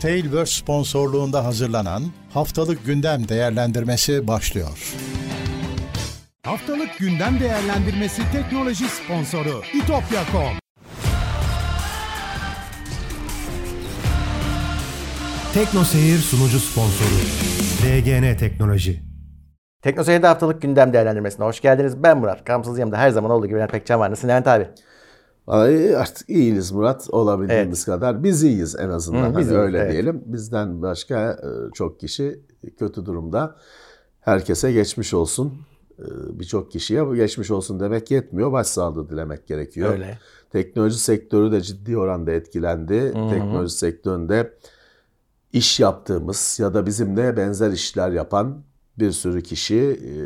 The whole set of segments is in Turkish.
Tailverse sponsorluğunda hazırlanan Haftalık Gündem Değerlendirmesi başlıyor. Haftalık gündem değerlendirmesi teknoloji sponsoru itopya.com. Tekno Seyir sunucu sponsoru DGN Teknoloji. Teknoseyir'de haftalık gündem değerlendirmesine hoş geldiniz. Ben Murat. Kamsız yanımda her zaman olduğu gibi Levent Pekcan var. Nasılsın Levent abi? Ay artık iyiyiz Murat olabildiğimiz kadar. Biz iyiyiz en azından. Hı, hani biz öyle evet. diyelim. Bizden başka e, çok kişi kötü durumda. Herkese geçmiş olsun. E, Birçok kişiye bu geçmiş olsun demek yetmiyor. Başsağlığı dilemek gerekiyor. Öyle. Teknoloji sektörü de ciddi oranda etkilendi. Teknoloji sektöründe iş yaptığımız ya da bizimle benzer işler yapan bir sürü kişi e,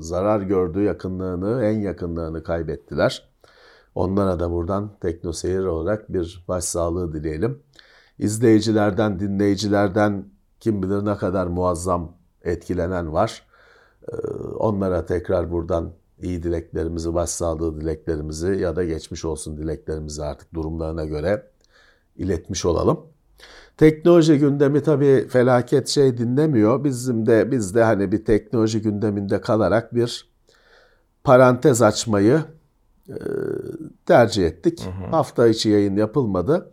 zarar gördüğü yakınlığını, en yakınlığını kaybettiler. Onlara da buradan teknoseyir olarak bir başsağlığı dileyelim. İzleyicilerden, dinleyicilerden kim bilir ne kadar muazzam etkilenen var. Ee, Onlara tekrar buradan iyi dileklerimizi, başsağlığı dileklerimizi ya da geçmiş olsun dileklerimizi artık durumlarına göre iletmiş olalım. Teknoloji gündemi tabii felaket şey dinlemiyor. Bizim de biz de hani bir teknoloji gündeminde kalarak bir parantez açmayı tercih ettik. Hafta içi yayın yapılmadı.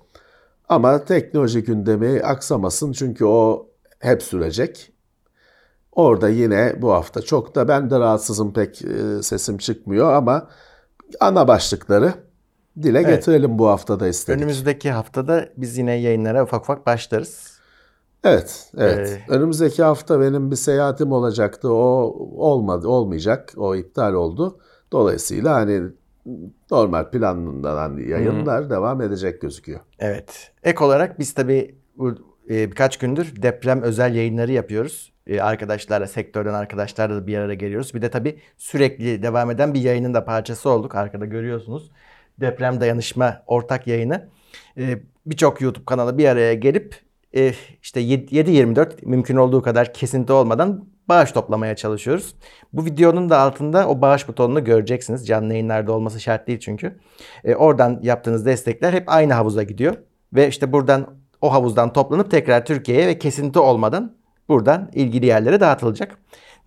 Ama teknoloji gündemi aksamasın çünkü o hep sürecek. Orada yine bu hafta çok da ben de rahatsızım pek e, sesim çıkmıyor ama ana başlıkları dile Evet. getirelim bu haftada istedik. Önümüzdeki haftada biz yine yayınlara ufak ufak başlarız. Evet, evet. Ee, Önümüzdeki hafta benim bir seyahatim olacaktı. O olmadı, olmayacak. O iptal oldu. Dolayısıyla hani normal planlanan yayınlar devam edecek gözüküyor. Evet. Ek olarak biz tabii e, birkaç gündür deprem özel yayınları yapıyoruz. E, arkadaşlarla, sektörden arkadaşlarla da bir araya geliyoruz. Bir de tabii sürekli devam eden bir yayının da parçası olduk. Arkada görüyorsunuz. Deprem dayanışma ortak yayını. E, Birçok YouTube kanalı bir araya gelip işte 7-24 mümkün olduğu kadar kesinti olmadan bağış toplamaya çalışıyoruz. Bu videonun da altında o bağış butonunu göreceksiniz. Canlı yayınlarda olması şart değil çünkü. E, oradan yaptığınız destekler hep aynı havuza gidiyor. Ve işte buradan o havuzdan toplanıp tekrar Türkiye'ye ve kesinti olmadan buradan ilgili yerlere dağıtılacak.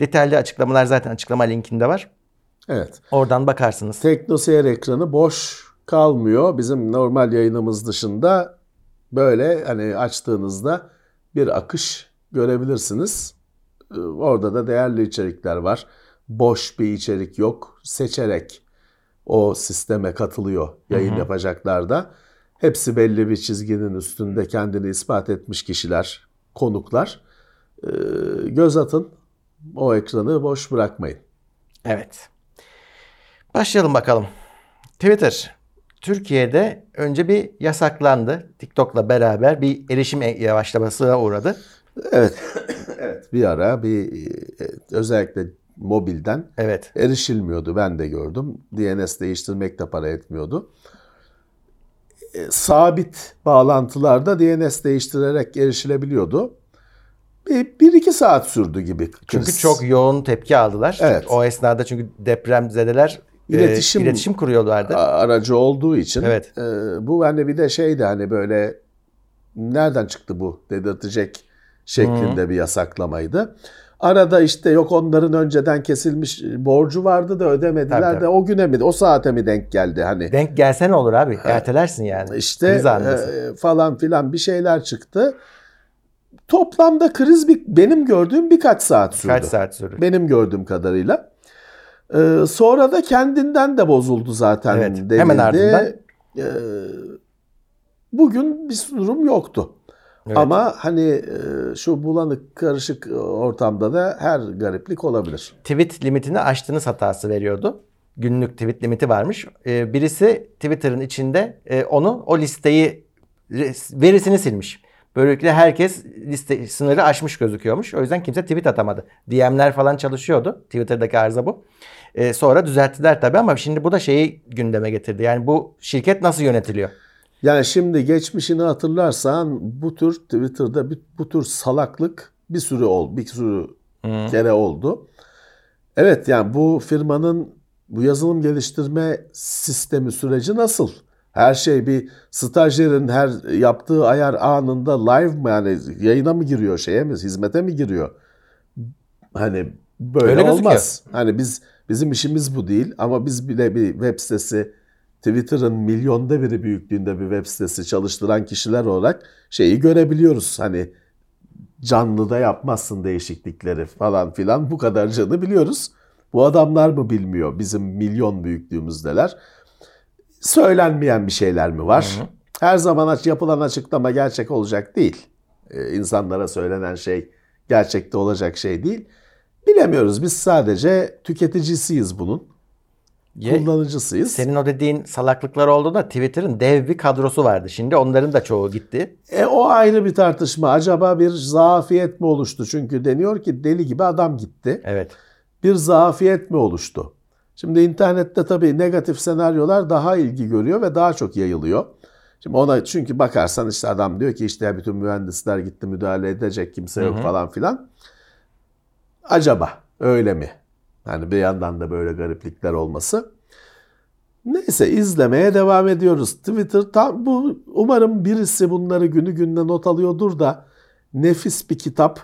Detaylı açıklamalar zaten açıklama linkinde var. Evet. Oradan bakarsınız. Teknoseyir ekranı boş kalmıyor. Bizim normal yayınımız dışında böyle hani açtığınızda bir akış görebilirsiniz. Ee, Orada da değerli içerikler var. Boş bir içerik yok. Seçerek o sisteme katılıyor yayın yapacaklar da. Hepsi belli bir çizginin üstünde kendini ispat etmiş kişiler, konuklar. Ee, Göz atın. O ekranı boş bırakmayın. Evet. Başlayalım bakalım. Twitter Türkiye'de önce bir yasaklandı. TikTok'la beraber bir erişim yavaşlamasına uğradı. Evet. Evet. Bir ara bir e, özellikle mobilden Evet. erişilmiyordu. Ben de gördüm. DNS değiştirmek de para etmiyordu. E, sabit bağlantılarda DNS değiştirerek erişilebiliyordu. Bir, bir iki saat sürdü gibi. Çünkü kriz. çok yoğun tepki aldılar. Evet. O esnada çünkü depremzedeler e, İletişim- iletişim kuruyorlardı. Aracı olduğu için. Evet. e, bu hani bir de şeydi hani böyle nereden çıktı bu dedirtecek şeklinde bir yasaklamaydı. Arada işte yok onların önceden kesilmiş borcu vardı da ödemediler Tabii, de tabii. o güne mi o saate mi denk geldi hani. Denk gelse ne olur abi? Ertelersin yani. İşte e, falan filan bir şeyler çıktı. Toplamda kriz bir, benim gördüğüm birkaç saat sürdü. Kaç saat sürdü? Benim gördüğüm kadarıyla. Ee, sonra da kendinden de bozuldu zaten Evet, denildi. hemen ardından. Ee, bugün bir durum yoktu. Evet. Ama hani e, şu bulanık karışık ortamda da her gariplik olabilir. tweet limitini aştığınız hatası veriyordu. Günlük tweet limiti varmış. Ee, birisi Twitter'ın içinde e, onu o listeyi verisini silmiş. Böylelikle herkes liste sınırı aşmış gözüküyormuş. O yüzden kimse tweet atamadı. DM'ler falan çalışıyordu. Twitter'daki arıza bu. Ee, sonra düzelttiler tabii ama şimdi bu da şeyi gündeme getirdi. Yani bu şirket nasıl yönetiliyor? Yani şimdi geçmişini hatırlarsan bu tür Twitter'da bir, bu tür salaklık bir sürü oldu, bir sürü kere oldu. Evet yani bu firmanın bu yazılım geliştirme sistemi süreci nasıl? Her şey bir stajyerin her yaptığı ayar anında live mi yani yayına mı giriyor şeye mi hizmete mi giriyor? Hani böyle Öyle olmaz. Hani biz bizim işimiz bu değil ama biz bile bir web sitesi Twitter'ın milyonda biri büyüklüğünde bir web sitesi çalıştıran kişiler olarak şeyi görebiliyoruz. Hani canlıda yapmazsın değişiklikleri falan filan bu kadarcını biliyoruz. Bu adamlar mı bilmiyor bizim milyon büyüklüğümüzdeler. Söylenmeyen bir şeyler mi var? Her zaman yapılan açıklama gerçek olacak değil. Ee, insanlara söylenen şey gerçekte olacak şey değil. Bilemiyoruz. Biz sadece tüketicisiyiz bunun. Ye- Kullanıcısıyız. Senin o dediğin salaklıklar olduğunda Twitter'ın dev bir kadrosu vardı. Şimdi onların da çoğu gitti. E o ayrı bir tartışma. Acaba bir zafiyet mi oluştu? Çünkü deniyor ki deli gibi adam gitti. Evet. Bir zafiyet mi oluştu? Şimdi internette tabii negatif senaryolar daha ilgi görüyor ve daha çok yayılıyor. Şimdi ona çünkü bakarsan işte adam diyor ki işte bütün mühendisler gitti müdahale edecek kimse yok falan filan. Acaba öyle mi? Yani bir yandan da böyle gariplikler olması. Neyse izlemeye devam ediyoruz. Twitter tam bu umarım birisi bunları günü gününe not alıyordur da nefis bir kitap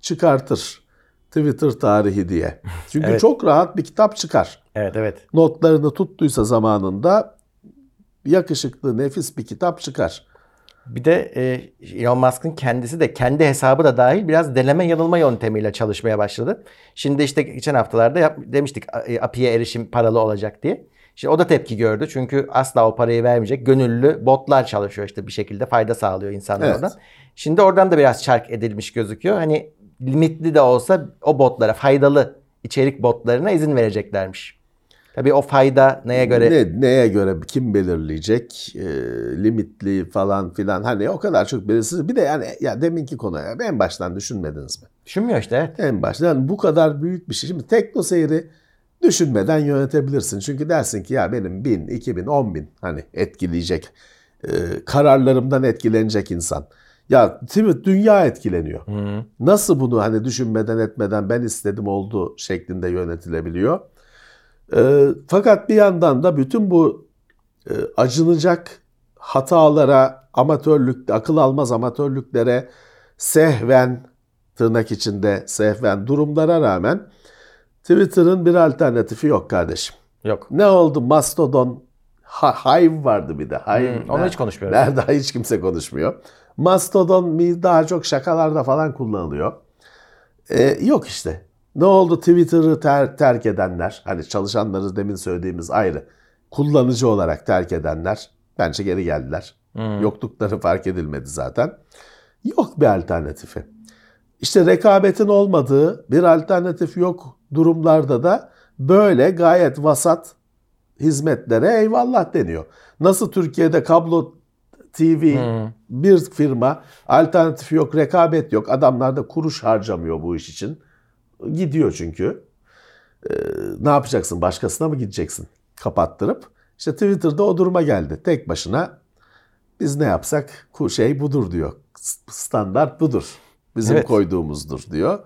çıkartır. Twitter tarihi diye. Çünkü Evet. çok rahat bir kitap çıkar. Evet evet. Notlarını tuttuysa zamanında yakışıklı nefis bir kitap çıkar. Bir de e, Elon Musk'ın kendisi de kendi hesabı da dahil biraz deneme yanılma yöntemiyle çalışmaya başladı. Şimdi işte geçen haftalarda yap- demiştik e, API'ye erişim paralı olacak diye. Şimdi o da tepki gördü çünkü asla o parayı vermeyecek. Gönüllü botlar çalışıyor işte bir şekilde fayda sağlıyor insanlara Evet. oradan. Şimdi oradan da biraz çark edilmiş gözüküyor. Hani limitli de olsa o botlara faydalı içerik botlarına izin vereceklermiş. Tabii o fayda neye göre Ne, neye göre kim belirleyecek? E, limitli falan filan. Hani o kadar çok belirsiz. Bir de yani ya deminki konuya en baştan düşünmediniz mi? düşünmüyor işte. En baştan yani bu kadar büyük bir şey. Şimdi tekno seyri düşünmeden yönetebilirsin. Çünkü dersin ki ya benim 1000, 2000, 10 bin hani etkileyecek. e, kararlarımdan etkilenecek insan. Ya dünya etkileniyor. Nasıl bunu hani düşünmeden etmeden ben istedim oldu şeklinde yönetilebiliyor. E, fakat bir yandan da bütün bu e, acınacak hatalara, amatörlük, akıl almaz amatörlüklere sehven tırnak içinde sehven durumlara rağmen Twitter'ın bir alternatifi yok kardeşim. Yok. Ne oldu? Mastodon, Ha- Hive vardı bir de. Hive, Hmm, onu ner- hiç konuşmuyoruz. Nerede hiç kimse konuşmuyor. Mastodon daha çok şakalarda falan kullanılıyor. Ee, yok işte. Ne oldu Twitter'ı ter- terk edenler, hani çalışanları demin söylediğimiz ayrı, kullanıcı olarak terk edenler bence geri geldiler. Yoklukları fark edilmedi zaten. Yok bir alternatifi. İşte rekabetin olmadığı bir alternatif yok durumlarda da böyle gayet vasat hizmetlere eyvallah deniyor. Nasıl Türkiye'de kablo TV bir firma alternatifi yok, rekabet yok. Adamlar da kuruş harcamıyor bu iş için. Gidiyor çünkü. Ee, ne yapacaksın? Başkasına mı gideceksin? Kapattırıp. İşte Twitter'da o duruma geldi. Tek başına biz ne yapsak şey budur diyor. Standart budur. Bizim Evet. koyduğumuzdur diyor.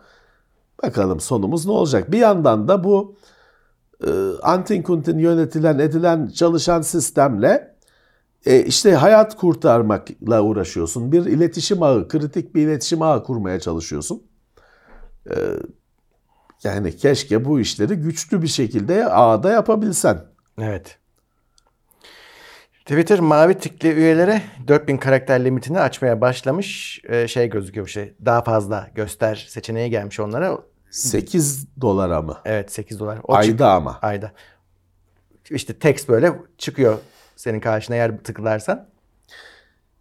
Bakalım sonumuz ne olacak? Bir yandan da bu e, antin kuntin yönetilen edilen çalışan sistemle e, işte hayat kurtarmakla uğraşıyorsun. Bir iletişim ağı, kritik bir iletişim ağı kurmaya çalışıyorsun. E, yani keşke bu işleri güçlü bir şekilde ağda yapabilsen. Evet. Twitter mavi tikli üyelere 4000 karakter limitini açmaya başlamış. Ee, şey gözüküyor şey daha fazla göster seçeneği gelmiş onlara. 8 dolara mı? Evet 8 dolar. O çık- Ayda ama. Ayda. İşte text böyle çıkıyor senin karşına eğer tıklarsan.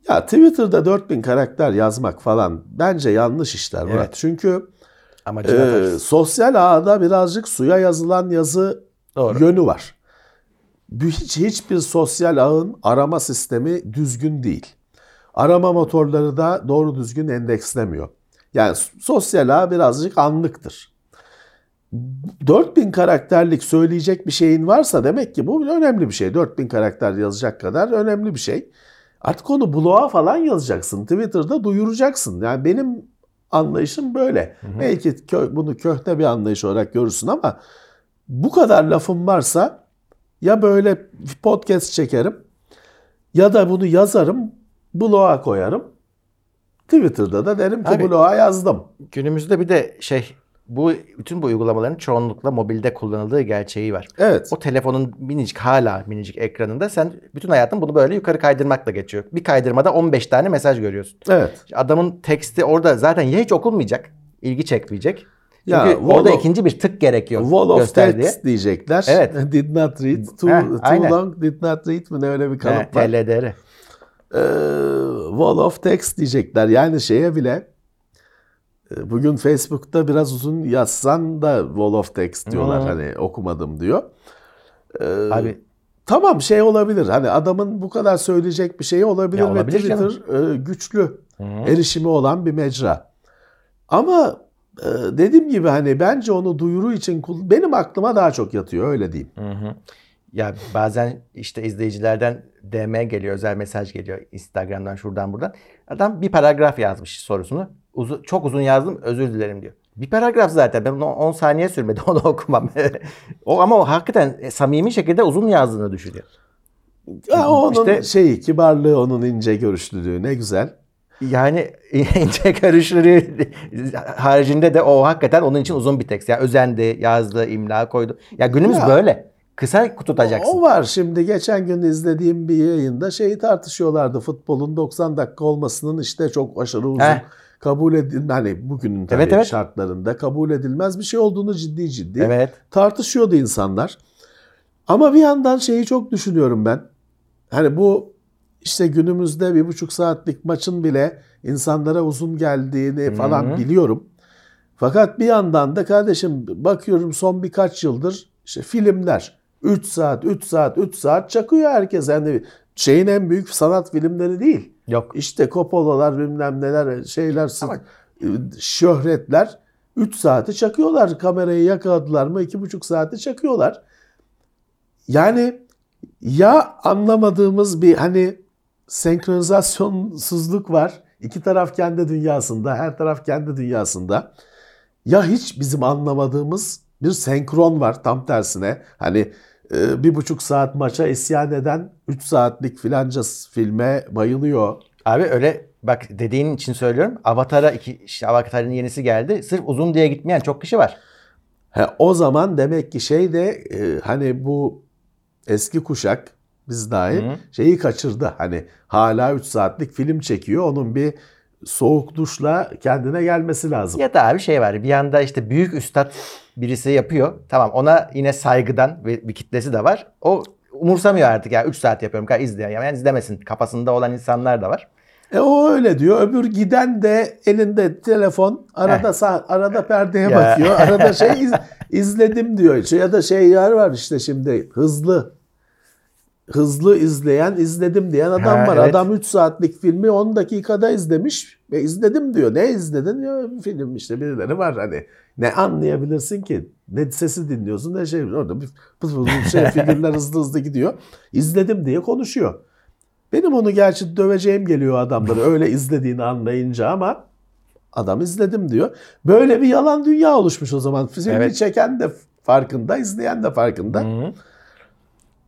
Ya Twitter'da 4000 karakter yazmak falan bence yanlış işler Murat. Evet. Çünkü Amacına e, ters. sosyal ağda birazcık suya yazılan yazı Doğru. yönü var. Hiç, hiçbir sosyal ağın arama sistemi düzgün değil. Arama motorları da doğru düzgün endekslemiyor. Yani sosyal ağ birazcık anlıktır. 4000 karakterlik söyleyecek bir şeyin varsa demek ki bu önemli bir şey. 4000 karakter yazacak kadar önemli bir şey. Artık onu bloğa falan yazacaksın. Twitter'da duyuracaksın. Yani benim anlayışım böyle. Belki kö- bunu köhne bir anlayış olarak görürsün ama bu kadar lafım varsa ya böyle podcast çekerim Ya da bunu yazarım, bloğa koyarım. Twitter'da da derim ki Abi- bloğa yazdım. Günümüzde bir de şey bu bütün bu uygulamaların çoğunlukla mobilde kullanıldığı gerçeği var. Evet. O telefonun minicik hala minicik ekranında sen bütün hayatın bunu böyle yukarı kaydırmakla geçiyor. Bir kaydırmada 15 tane mesaj görüyorsun. Evet. Adamın teksti orada zaten ya hiç okunmayacak, ilgi çekmeyecek. Çünkü Ya, wall orada of- ikinci bir tık gerekiyor Wall of text diyecekler. Evet. did not read. Too, Heh, too aynen. long did not read mi ne öyle bir kalıp var. TLDR. Ee, wall of text diyecekler. Yani şeye bile bugün Facebook'ta biraz uzun yazsan da wall of text diyorlar. Hmm. Hani okumadım diyor. Ee, Abi Tamam şey olabilir. Hani adamın bu kadar söyleyecek bir şeyi olabilir Ya ve olabilir Twitter e, güçlü erişimi olan bir mecra. Ama e, dediğim gibi hani bence onu duyuru için benim aklıma daha çok yatıyor öyle diyeyim. Hı hı. Ya bazen işte izleyicilerden DM geliyor, özel mesaj geliyor Instagram'dan şuradan buradan. Adam bir paragraf yazmış sorusunu. Uzu- çok uzun yazdım, özür dilerim diyor. Bir paragraf zaten. Ben onu 10 saniye sürmedi onu okumam. o ama o hakikaten e, samimi şekilde uzun yazdığını düşünüyor. Ya onun İşte- şeyi, kibarlığı, onun ince görüşlülüğü ne güzel. Yani ince karıştırıyor haricinde de o hakikaten onun için uzun bir tekst. Yani özendi, yazdı, imla koydu. Ya günümüz Ya. böyle. Kısa tutacaksın. O var şimdi geçen gün izlediğim bir yayında şeyi tartışıyorlardı. Futbolun 90 dakika olmasının işte çok aşırı uzun Heh. Kabul edil hani bugünün tabii Evet, evet. şartlarında kabul edilmez bir şey olduğunu ciddi ciddi Evet. tartışıyordu insanlar. Ama bir yandan şeyi çok düşünüyorum ben. Hani bu işte günümüzde bir buçuk saatlik maçın bile insanlara uzun geldiğini falan Hı hı. biliyorum. Fakat bir yandan da kardeşim bakıyorum son birkaç yıldır işte filmler 3 saat, 3 saat, 3 saat çakıyor herkes. Yani şeyin en büyük sanat filmleri değil. Yok. İşte Coppola'lar bilmem neler şeyler Ama- şöhretler 3 saati çakıyorlar. Kamerayı yakaladılar mı 2,5 saati çakıyorlar. Yani ya anlamadığımız bir hani senkronizasyonsuzluk var. İki taraf kendi dünyasında, her taraf kendi dünyasında. Ya hiç bizim anlamadığımız bir senkron var tam tersine. Hani bir buçuk saat maça isyan eden 3 saatlik filanca filme bayılıyor. Abi öyle bak dediğin için söylüyorum. Avatar'a iki, işte Avatar'ın yenisi geldi. Sırf uzun diye gitmeyen çok kişi var. He, o zaman demek ki şey de e, hani bu eski kuşak biz dahil Hı. şeyi kaçırdı. Hani hala 3 saatlik film çekiyor. Onun bir soğuk duşla kendine gelmesi lazım. Ya da abi şey var. Bir yanda işte büyük üstad birisi yapıyor. Tamam ona yine saygıdan ve bir kitlesi de var. O umursamıyor artık ya 3 saat yapıyorum. Ka izleyen yani izlemesin. Kafasında olan insanlar da var. E o öyle diyor. Öbür giden de elinde telefon, arada sağ, arada perdeye bakıyor. Arada şey iz- izledim diyor. Ya da şey yer var işte şimdi hızlı hızlı izleyen, izledim diyen adam Ha, var. evet. Adam 3 saatlik filmi 10 dakikada izlemiş ve izledim diyor. Ne izledin? Ya film işte birileri var hani. Ne anlayabilirsin ki? Ne sesi dinliyorsun ne şey. Orada bir pıs şey figürler hızlı hızlı gidiyor. İzledim diye konuşuyor. Benim onu gerçi döveceğim geliyor adamları öyle izlediğini anlayınca ama adam izledim diyor. Böyle bir yalan dünya oluşmuş o zaman. Filmi Evet. çeken de farkında, izleyen de farkında. Hı.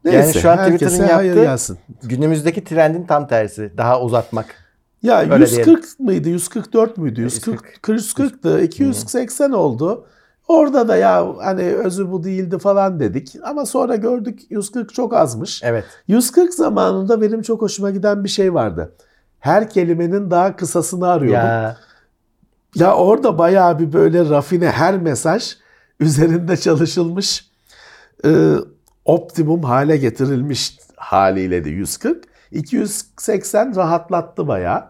Neyse, Yani şu an Twitter'ın yaptığı gelsin. günümüzdeki trendin tam tersi. Daha uzatmak. Ya Öyle 140 mıydı? 144 müydü? 140 140'tı. 280 oldu. Orada da ya hani özü bu değildi falan dedik. Ama sonra gördük 140 çok azmış. Evet. 140 zamanında benim çok hoşuma giden bir şey vardı. Her kelimenin daha kısasını arıyordum. Ya, Ya orada bayağı bir böyle rafine her mesaj üzerinde çalışılmış e, optimum hale getirilmiş haliyle de 140. 280 rahatlattı bayağı.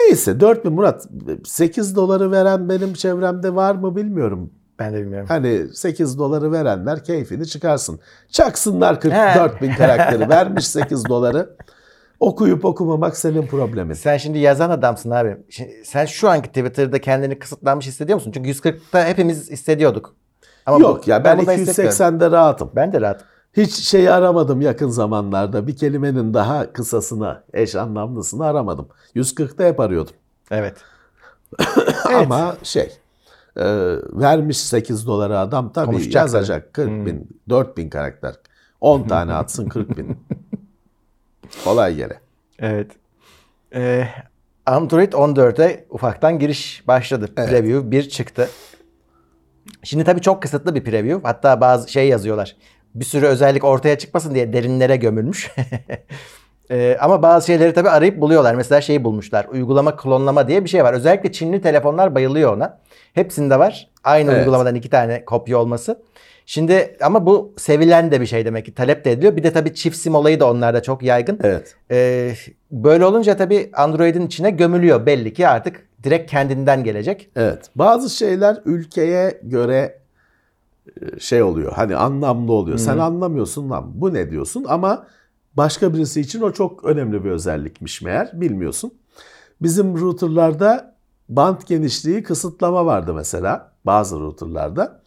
Neyse 4000 Murat 8 doları veren benim çevremde var mı bilmiyorum. ben de bilmiyorum. Hani 8 doları verenler keyfini çıkarsın. Çaksınlar He. 44 bin karakteri. Vermiş 8 doları. Okuyup okumamak senin problemin. Sen şimdi yazan adamsın abi. Şimdi sen şu anki Twitter'da kendini kısıtlanmış hissediyor musun? Çünkü 140'ta hepimiz hissediyorduk. Ama Yok bu- ya ben hissetmiyorum. 280'de rahatım. Ben de rahat. Hiç şey aramadım yakın zamanlarda. Bir kelimenin daha kısasını, eş anlamlısını aramadım. 140'ta hep arıyordum. Evet. Ama şey e, vermiş 8 doları adam tabii yazacak 40 bin, 4 bin karakter. 10 tane atsın 40 bin. Kolay gele. Evet. Ee, Android 14'e ufaktan giriş başladı. Preview 1 çıktı. Şimdi tabii çok kısıtlı bir preview. Hatta bazı şey yazıyorlar. Bir sürü özellik ortaya çıkmasın diye derinlere gömülmüş. Ee, ama bazı şeyleri tabii arayıp buluyorlar. Mesela şeyi bulmuşlar. Uygulama klonlama diye bir şey var. Özellikle Çinli telefonlar bayılıyor ona. Hepsinde var. Aynı Evet. uygulamadan iki tane kopya olması. Şimdi ama bu sevilen de bir şey demek ki. Talep de ediliyor. Bir de tabii çift sim olayı da onlarda çok yaygın. Evet. Ee, böyle olunca tabii Android'in içine gömülüyor. Belli ki artık direkt kendinden gelecek. Evet. Bazı şeyler ülkeye göre e, şey oluyor. Hani anlamlı oluyor. Sen anlamıyorsun lan bu ne diyorsun ama başka birisi için o çok önemli bir özellikmiş meğer bilmiyorsun. Bizim routerlarda band genişliği kısıtlama vardı mesela bazı routerlarda.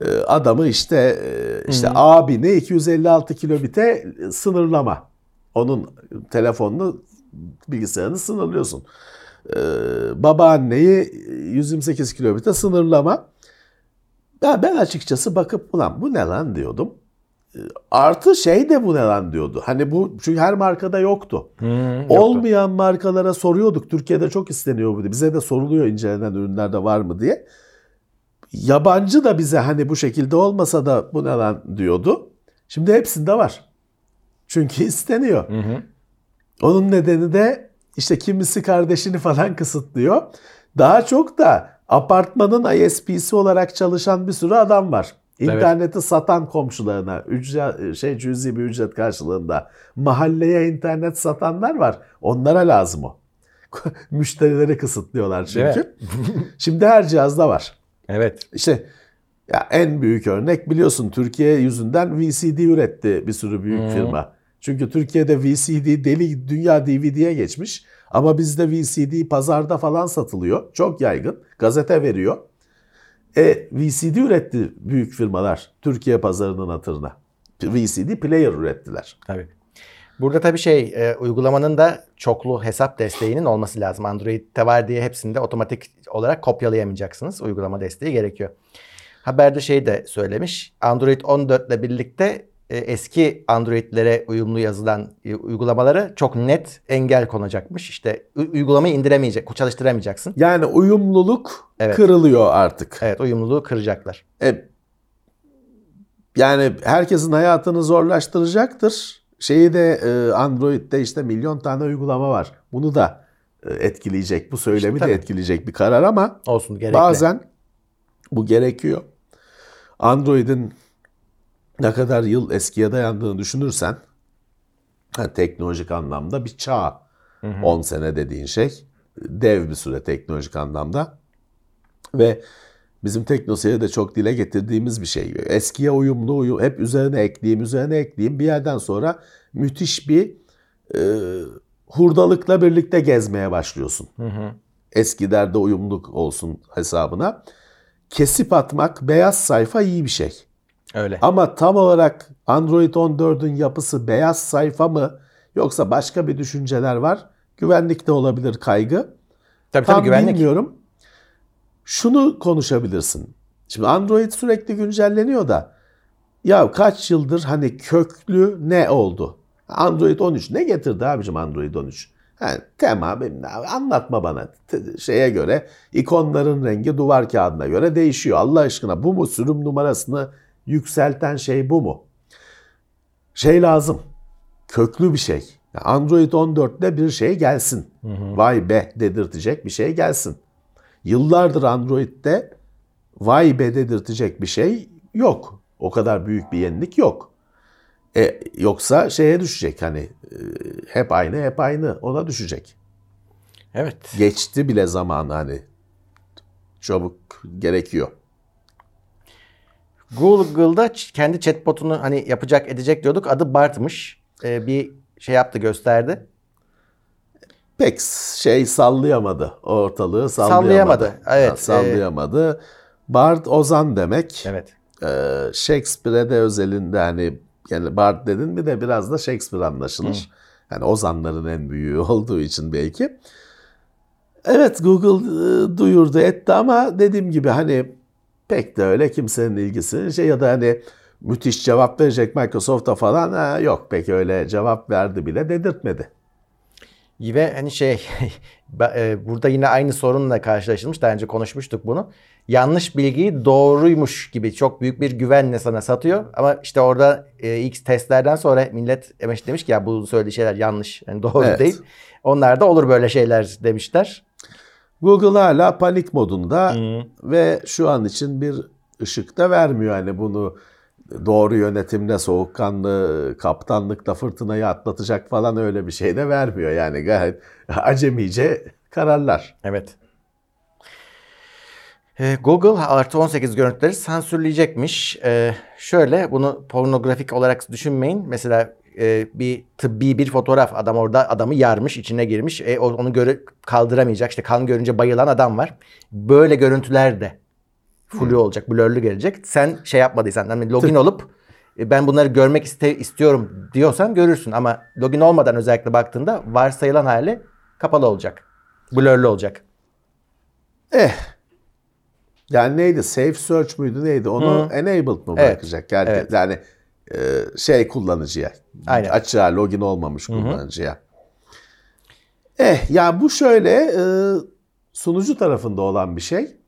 E, Adamı işte e, işte abini 256 kilobite sınırlama. Onun telefonunu bilgisayarını sınırlıyorsun. Ee, babaanneyi 128 kilobite sınırlama. Ya ben açıkçası bakıp ulan bu ne lan diyordum. Ee, Artı şey de bu ne lan diyordu. Hani bu çünkü her markada yoktu. Olmayan markalara soruyorduk. Türkiye'de çok isteniyor bu. diye. Bize de soruluyor incelenen ürünlerde var mı diye. Yabancı da bize hani bu şekilde olmasa da bu ne lan diyordu. Şimdi hepsinde var. Çünkü isteniyor. Onun nedeni de işte kimisi kardeşini falan kısıtlıyor. Daha çok da apartmanın ISP'si olarak çalışan bir sürü adam var. İnterneti satan komşularına ücret, şey cüzi bir ücret karşılığında mahalleye internet satanlar var. Onlara lazım o. Müşterileri kısıtlıyorlar çünkü. Şimdi her cihazda var. Evet. İşte ya en büyük örnek biliyorsun Türkiye yüzünden VCD üretti bir sürü büyük firma. Çünkü Türkiye'de VCD deli dünya DVD'ye geçmiş. Ama bizde VCD pazarda falan satılıyor. Çok yaygın. Gazete veriyor. E VCD üretti büyük firmalar Türkiye pazarının hatırına. VCD player ürettiler. Tabii. Burada tabii şey e, uygulamanın da çoklu hesap desteğinin olması lazım. Android'de var diye hepsinde otomatik olarak kopyalayamayacaksınız. Uygulama desteği gerekiyor. Haberde şey de söylemiş. Android 14 ile birlikte e, eski Android'lere uyumlu yazılan e, uygulamalara çok net engel konacakmış. İşte uygulamayı indiremeyecek, çalıştıramayacaksın. Yani uyumluluk Evet. kırılıyor artık. Evet, uyumluluğu kıracaklar. E, yani herkesin hayatını zorlaştıracaktır. Şeyi de e, Android'de işte milyon tane uygulama var. Bunu da e, etkileyecek. Bu söylemi İşte de etkileyecek bir karar ama Olsun gerekli. bazen bu gerekiyor. Android'in ne kadar yıl eskiye dayandığını düşünürsen ha, teknolojik anlamda bir çağ. 10 sene dediğin şey dev bir süre teknolojik anlamda. Ve bizim teknoseyirde çok dile getirdiğimiz bir şey. Eskiye uyumlu, uyum, hep üzerine ekleyeyim, üzerine ekleyeyim. Bir yerden sonra müthiş bir e, hurdalıkla birlikte gezmeye başlıyorsun. Eskilerde uyumluluk olsun hesabına. Kesip atmak, beyaz sayfa iyi bir şey. Öyle. Ama tam olarak Android 14'ün yapısı beyaz sayfa mı yoksa başka bir düşünceler var? Güvenlikte olabilir kaygı. Tabii Tam tabii güvenlik. bilmiyorum. Şunu konuşabilirsin. Şimdi Android sürekli güncelleniyor da ya kaç yıldır hani köklü ne oldu? Android 13 ne getirdi abicim Android 13? Yani tema bilmem anlatma bana şeye göre ikonların rengi duvar kağıdına göre değişiyor. Allah aşkına bu mu sürüm numarasını yükselten şey bu mu? Şey lazım. Köklü bir şey. Android 14'te bir şey gelsin. Vay be dedirtecek bir şey gelsin. Yıllardır Android'de vay be dedirtecek bir şey yok. O kadar büyük bir yenilik yok. E, yoksa şeye düşecek hani e, hep aynı hep aynı ona düşecek. Evet. Geçti bile zamanı hani çabuk gerekiyor. Google'da kendi chatbotunu hani yapacak edecek diyorduk. Adı Bart'mış. Ee, bir şey yaptı gösterdi. Pek şey sallayamadı ortalığı sallayamadı. Sallayamadı, evet. Ha, sallayamadı. Bard Ozan demek. Evet. Ee, Shakespeare'e de özelinde hani yani Bard dedin mi de biraz da Shakespeare anlaşılır. Yani ozanların en büyüğü olduğu için belki. Evet Google e, duyurdu etti ama dediğim gibi hani pek de öyle kimsenin ilgisi şey ya da hani müthiş cevap verecek Microsoft'a falan ha, yok pek öyle cevap verdi bile dedirtmedi. Ve hani şey e, burada yine aynı sorunla karşılaşılmış. Daha önce konuşmuştuk bunu. Yanlış bilgiyi doğruymuş gibi çok büyük bir güvenle sana satıyor. Ama işte orada e, ilk testlerden sonra millet demiş, demiş ki ya bu söylediği şeyler yanlış. Yani doğru Evet. değil. Onlar da olur böyle şeyler demişler. Google hala panik modunda ve şu an için bir ışık da vermiyor. Hani bunu doğru yönetimle, soğukkanlı kaptanlıkla fırtınayı atlatacak falan öyle bir şey de vermiyor. Yani gayet acemice kararlar. Evet. Ee, Google artı 18 görüntüleri sansürleyecekmiş. Ee, şöyle bunu pornografik olarak düşünmeyin. Mesela e, bir tıbbi bir fotoğraf adam orada adamı yarmış içine girmiş. E, onu göre kaldıramayacak. İşte kan görünce bayılan adam var. Böyle görüntüler de flu olacak, blurlu gelecek. Sen şey yapmadıysan hani login olup e, ben bunları görmek iste, istiyorum diyorsan görürsün ama login olmadan özellikle baktığında varsayılan hali kapalı olacak. Blurlu olacak. Eh. Yani neydi? Safe search müydü neydi? Onu enabled mı bırakacak? Yani, evet. yani e, şey kullanıcıya. Aynen. Açığa login olmamış kullanıcıya. Eh ya bu şöyle e, sunucu tarafında olan bir şey.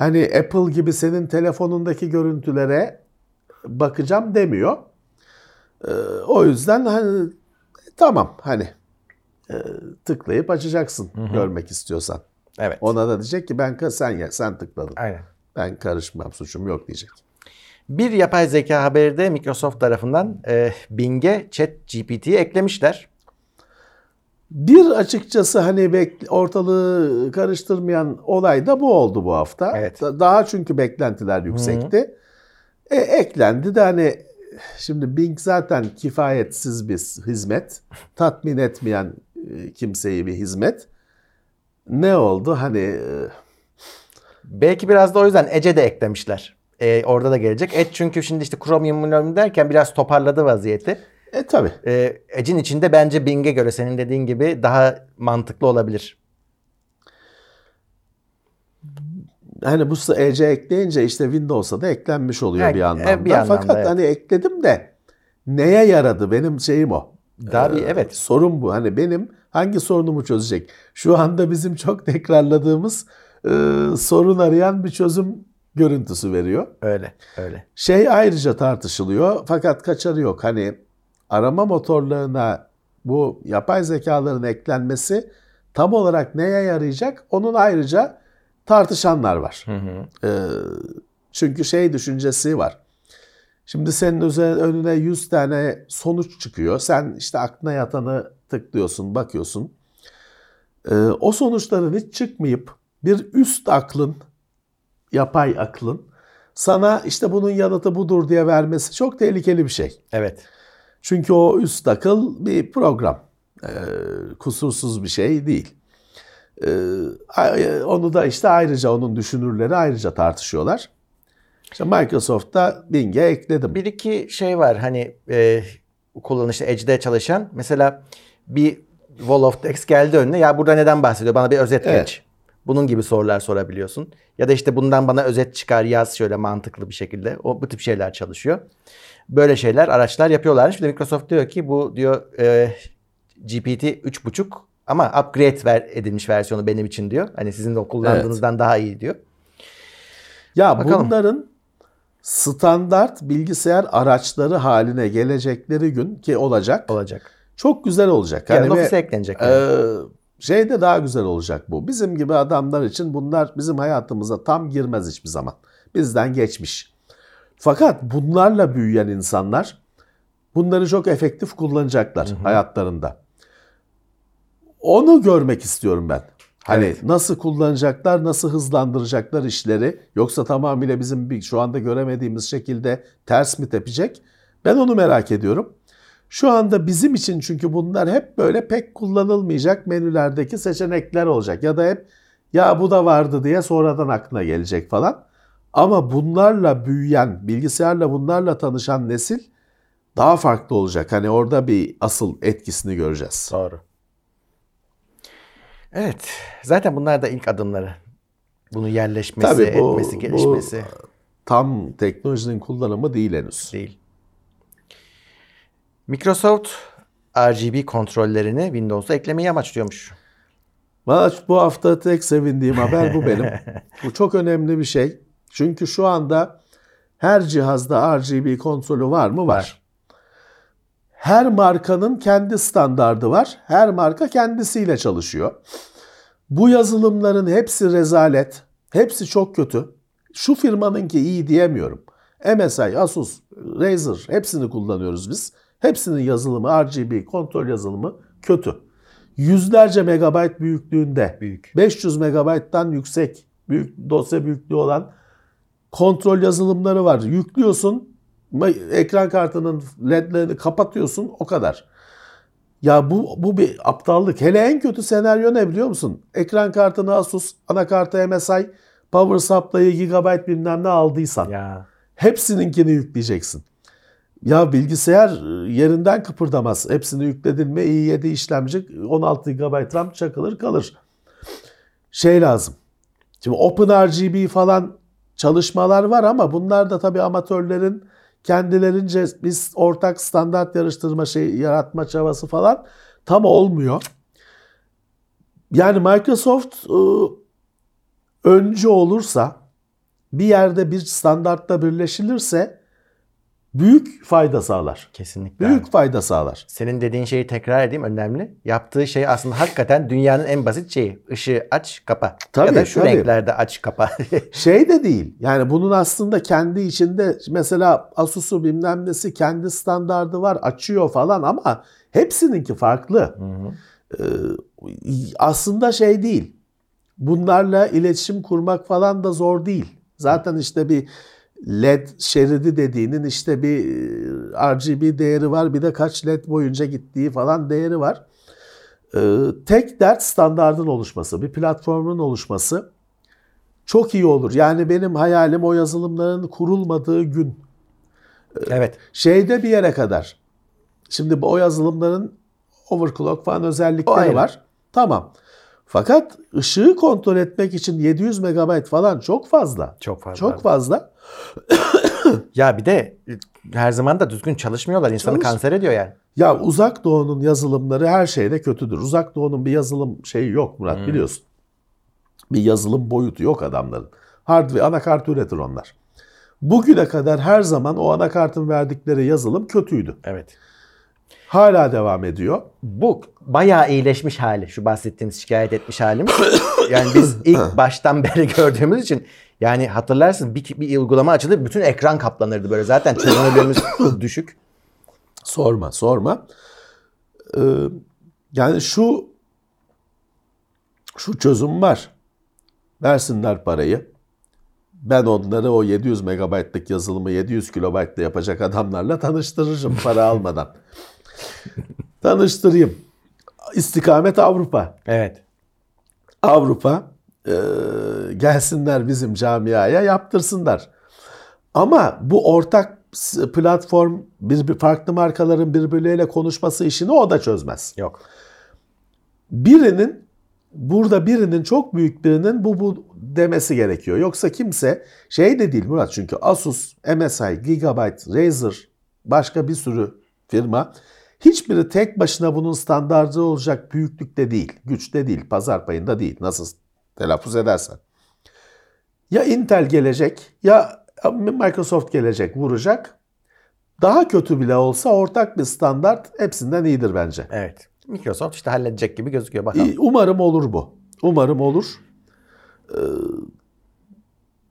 Hani Apple gibi senin telefonundaki görüntülere bakacağım demiyor. E, o yüzden hani tamam hani e, tıklayıp açacaksın görmek istiyorsan. Evet. Ona da diyecek ki ben sen ya sen tıkladın. Aynen. Ben karışmam suçum yok diyecek. Bir yapay zeka haberi de Microsoft tarafından e, Bing'e Chat GPT'yi eklemişler. Bir açıkçası hani bek- ortalığı karıştırmayan olay da bu oldu bu hafta. Evet. Da- Daha çünkü beklentiler yüksekti. E, eklendi de hani şimdi Bing zaten kifayetsiz bir hizmet. Tatmin etmeyen e, kimseyi bir hizmet. Ne oldu? Hani e, Belki biraz da o yüzden Edge'e de eklemişler. E, orada da gelecek. Edge çünkü şimdi işte Chromium derken biraz toparladı vaziyeti. E tabi. E, Edge'in içinde bence Bing'e göre senin dediğin gibi daha mantıklı olabilir. Hani bu EC ekleyince işte Windows'a da eklenmiş oluyor Evet, bir e, anlamda. bir anlamda, Fakat evet. hani ekledim de neye yaradı benim şeyim o. Daha bir Ee, evet. Sorun bu. Hani benim hangi sorunumu çözecek? Şu anda bizim çok tekrarladığımız e, sorun arayan bir çözüm görüntüsü veriyor. Öyle. Öyle. Şey ayrıca tartışılıyor fakat kaçarı yok. Hani arama motorlarına bu yapay zekaların eklenmesi tam olarak neye yarayacak? Onun ayrıca tartışanlar var. Ee, çünkü şey düşüncesi var. Şimdi senin özel, önüne 100 tane sonuç çıkıyor. Sen işte aklına yatanı tıklıyorsun, bakıyorsun. Ee, o sonuçların hiç çıkmayıp bir üst aklın, yapay aklın sana işte bunun yanıtı budur diye vermesi çok tehlikeli bir şey. Evet. Çünkü o üst akıl bir program. Ee, kusursuz bir şey değil. Ay- onu da işte ayrıca onun düşünürleri ayrıca tartışıyorlar. İşte Microsoft da Bing'e ekledim. Bir iki şey var hani e, kullanışta Edge'de çalışan. Mesela bir Wall of Text geldi önüne. Ya burada neden bahsediyor? Bana bir özet Evet. geç. Bunun gibi sorular sorabiliyorsun. Ya da işte bundan bana özet çıkar yaz şöyle mantıklı bir şekilde. O bu tip şeyler çalışıyor. Böyle şeyler araçlar yapıyorlarmış. Bir de Microsoft diyor ki bu diyor e, GPT 3.5 ama upgrade ver, edilmiş versiyonu benim için diyor. Hani sizin de kullandığınızdan daha iyi diyor. Ya Bakalım. bunların standart bilgisayar araçları haline gelecekleri gün ki olacak. Olacak. Çok güzel olacak. Ve- ofise eklenecek. Yani. şey de daha güzel olacak bu. Bizim gibi adamlar için bunlar bizim hayatımıza tam girmez hiçbir zaman. Bizden geçmiş. Fakat bunlarla büyüyen insanlar bunları çok efektif kullanacaklar hayatlarında. Onu görmek istiyorum ben. Hani Evet. nasıl kullanacaklar, nasıl hızlandıracaklar işleri yoksa tamamıyla bizim bir, şu anda göremediğimiz şekilde ters mi tepecek? Ben onu merak ediyorum. Şu anda bizim için çünkü bunlar hep böyle pek kullanılmayacak menülerdeki seçenekler olacak. Ya da hep ya bu da vardı diye sonradan aklına gelecek falan. Ama bunlarla büyüyen, bilgisayarla bunlarla tanışan nesil daha farklı olacak. Hani orada bir asıl etkisini göreceğiz. Doğru. Evet. Zaten bunlar da ilk adımları. Bunu yerleşmesi, Tabii bu- etmesi, bu- gelişmesi. tam teknolojinin kullanımı değil henüz. Değil. Microsoft RGB kontrollerini Windows'a eklemeyi amaçlıyormuş. Valla bu hafta tek sevindiğim haber bu benim. bu çok önemli bir şey. Çünkü şu anda her cihazda RGB kontrolü var mı? Var. Her markanın kendi standardı var. Her marka kendisiyle çalışıyor. Bu yazılımların hepsi rezalet. Hepsi çok kötü. Şu firmanınki iyi diyemiyorum. MSI, Asus, Razer hepsini kullanıyoruz biz. Hepsinin yazılımı, RGB kontrol yazılımı kötü. Yüzlerce megabayt büyüklüğünde, Büyük. 500 megabayttan yüksek büyük dosya büyüklüğü olan kontrol yazılımları var. Yüklüyorsun, ekran kartının ledlerini kapatıyorsun o kadar. Ya bu bu bir aptallık. Hele en kötü senaryo ne biliyor musun? Ekran kartını Asus, anakartı MSI, power supply'ı gigabyte bilmem ne aldıysan. Ya Hepsininkini yükleyeceksin. Ya bilgisayar e, yerinden kıpırdamaz. Hepsini yükledin mi i7 işlemci 16 GB RAM çakılır kalır. Şey lazım. Şimdi OpenRGB falan çalışmalar var ama bunlar da tabii amatörlerin kendilerince biz ortak standart yarıştırma şey yaratma çabası falan tam olmuyor. Yani Microsoft e, öncü olursa bir yerde bir standartta birleşilirse büyük fayda sağlar. kesinlikle. Büyük fayda sağlar. Senin dediğin şeyi tekrar edeyim önemli. Yaptığı şey aslında hakikaten dünyanın en basit şeyi. Işığı aç kapa. Tabii, ya da şu tabii. renklerde aç kapa. Şey de değil. Yani bunun aslında kendi içinde mesela Asus'u bilmem nesi kendi standardı var açıyor falan ama hepsininki farklı. Ee, aslında şey değil. Bunlarla iletişim kurmak falan da zor değil. Zaten işte bir LED şeridi dediğinin işte bir e, RGB değeri var. Bir de kaç LED boyunca gittiği falan değeri var. Ee, tek dert standardın oluşması, bir platformun oluşması çok iyi olur. Yani benim hayalim o yazılımların kurulmadığı gün. evet. Şeyde bir yere kadar. Şimdi bu o yazılımların overclock falan özellikleri var. Tamam. Fakat ışığı kontrol etmek için 700 megabayt falan çok fazla. Çok fazla. Çok fazla. Ya bir de her zaman da düzgün çalışmıyorlar. İnsanı Çalış- kanser ediyor yani. Ya uzak doğunun yazılımları her şeyde kötüdür. Uzak doğunun bir yazılım şeyi yok Murat biliyorsun. Bir yazılım boyutu yok adamların. Hardware, anakart üretir onlar. Bugüne kadar her zaman o anakartın verdikleri yazılım kötüydü. Evet. Hala devam ediyor. Bu bayağı iyileşmiş hali. Şu bahsettiğiniz şikayet etmiş halimiz. Yani biz ilk baştan beri gördüğümüz için yani hatırlarsın bir, bir uygulama açılır bütün ekran kaplanırdı böyle. Zaten çözünürlüğümüz düşük. Sorma, sorma. Ee, yani şu şu çözüm var. Versinler parayı. Ben onları o 700 megabaytlık yazılımı 700 kilobaytta yapacak adamlarla tanıştırırım para almadan. Tanıştırayım. İstikamet Avrupa. Evet. Avrupa e, gelsinler bizim camiaya yaptırsınlar. Ama bu ortak platform bir, bir farklı markaların birbirleriyle konuşması işini o da çözmez. Yok. Birinin burada birinin çok büyük birinin bu bu demesi gerekiyor. Yoksa kimse şey de değil Murat çünkü Asus, MSI, Gigabyte, Razer başka bir sürü firma hiçbiri tek başına bunun standardı olacak büyüklükte değil, güçte değil, pazar payında değil. Nasıl telaffuz edersen. Ya Intel gelecek ya Microsoft gelecek vuracak. Daha kötü bile olsa ortak bir standart hepsinden iyidir bence. Evet. Microsoft işte halledecek gibi gözüküyor bakalım. Umarım olur bu. Umarım olur. Ee,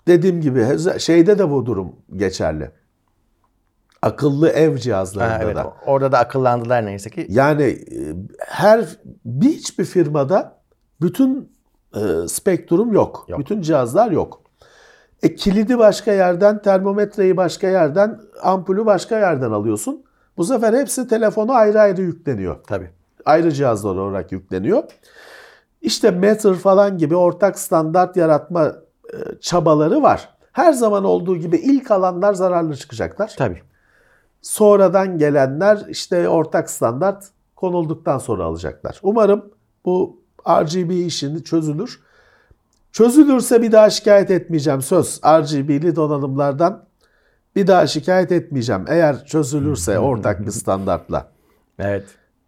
dediğim gibi şeyde de bu durum geçerli. Akıllı ev cihazlarında Ha, evet. da. Orada da akıllandılar neyse ki. Yani e, her bir hiçbir firmada bütün e, spektrum yok. Yok. Bütün cihazlar yok. E, kilidi başka yerden, termometreyi başka yerden, ampulü başka yerden alıyorsun. Bu sefer hepsi telefona ayrı ayrı yükleniyor Tabii. ayrı cihazlar olarak yükleniyor. İşte Matter falan gibi ortak standart yaratma e, çabaları var. Her zaman olduğu gibi ilk alanlar zararlı çıkacaklar. Tabii. Sonradan gelenler işte ortak standart konulduktan sonra alacaklar. Umarım bu RGB işini çözülür. Çözülürse bir daha şikayet etmeyeceğim. Söz RGB'li donanımlardan bir daha şikayet etmeyeceğim. Eğer çözülürse ortak bir standartla Evet.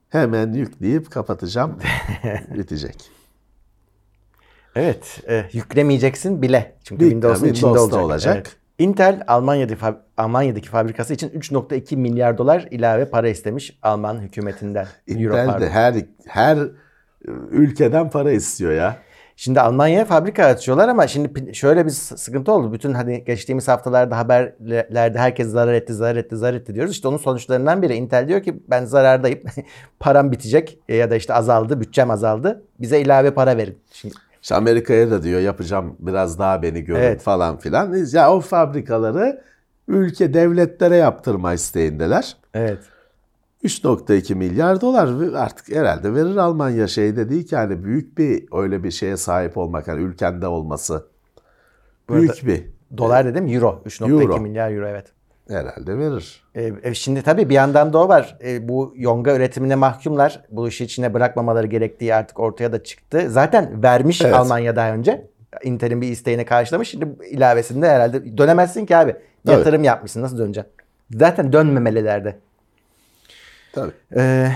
hemen yükleyip kapatacağım. Bitecek. Evet, e, yüklemeyeceksin bile. Çünkü Windows'un yani içinde olacak. olacak. Intel Almanya'daki, fab- Almanya'daki fabrikası için 3.2 milyar dolar ilave para istemiş Alman hükümetinden. Intel de her her ülkeden para istiyor ya. Şimdi Almanya'ya fabrika açıyorlar ama şimdi şöyle bir sıkıntı oldu. Bütün hani geçtiğimiz haftalarda haberlerde herkes zarar etti, zarar etti, zarar etti diyoruz. İşte onun sonuçlarından biri Intel diyor ki ben zarardayım. Param bitecek e, ya da işte azaldı, bütçem azaldı. Bize ilave para verin. Şimdi, İşte Amerika'ya da diyor yapacağım biraz daha beni görün Evet. falan filan. Ya o fabrikaları ülke devletlere yaptırma isteğindeler. evet. 3.2 milyar dolar artık herhalde verir Almanya şeyde değil ki hani büyük bir öyle bir şeye sahip olmak hani ülkende olması. Büyük bir Dolar dedim euro. 3.2 Euro. milyar euro evet. herhalde verir. E, e, şimdi tabii bir yandan da o var. E, bu yonga üretimine mahkumlar. Bu işi içine bırakmamaları gerektiği artık ortaya da çıktı. Zaten vermiş Evet. Almanya daha önce. Inter'in bir isteğini karşılamış. Şimdi ilavesinde herhalde dönemezsin ki abi. Yatırım yapmışsın. Nasıl döneceksin? Zaten dönmemelilerdi. Tabii. Ee,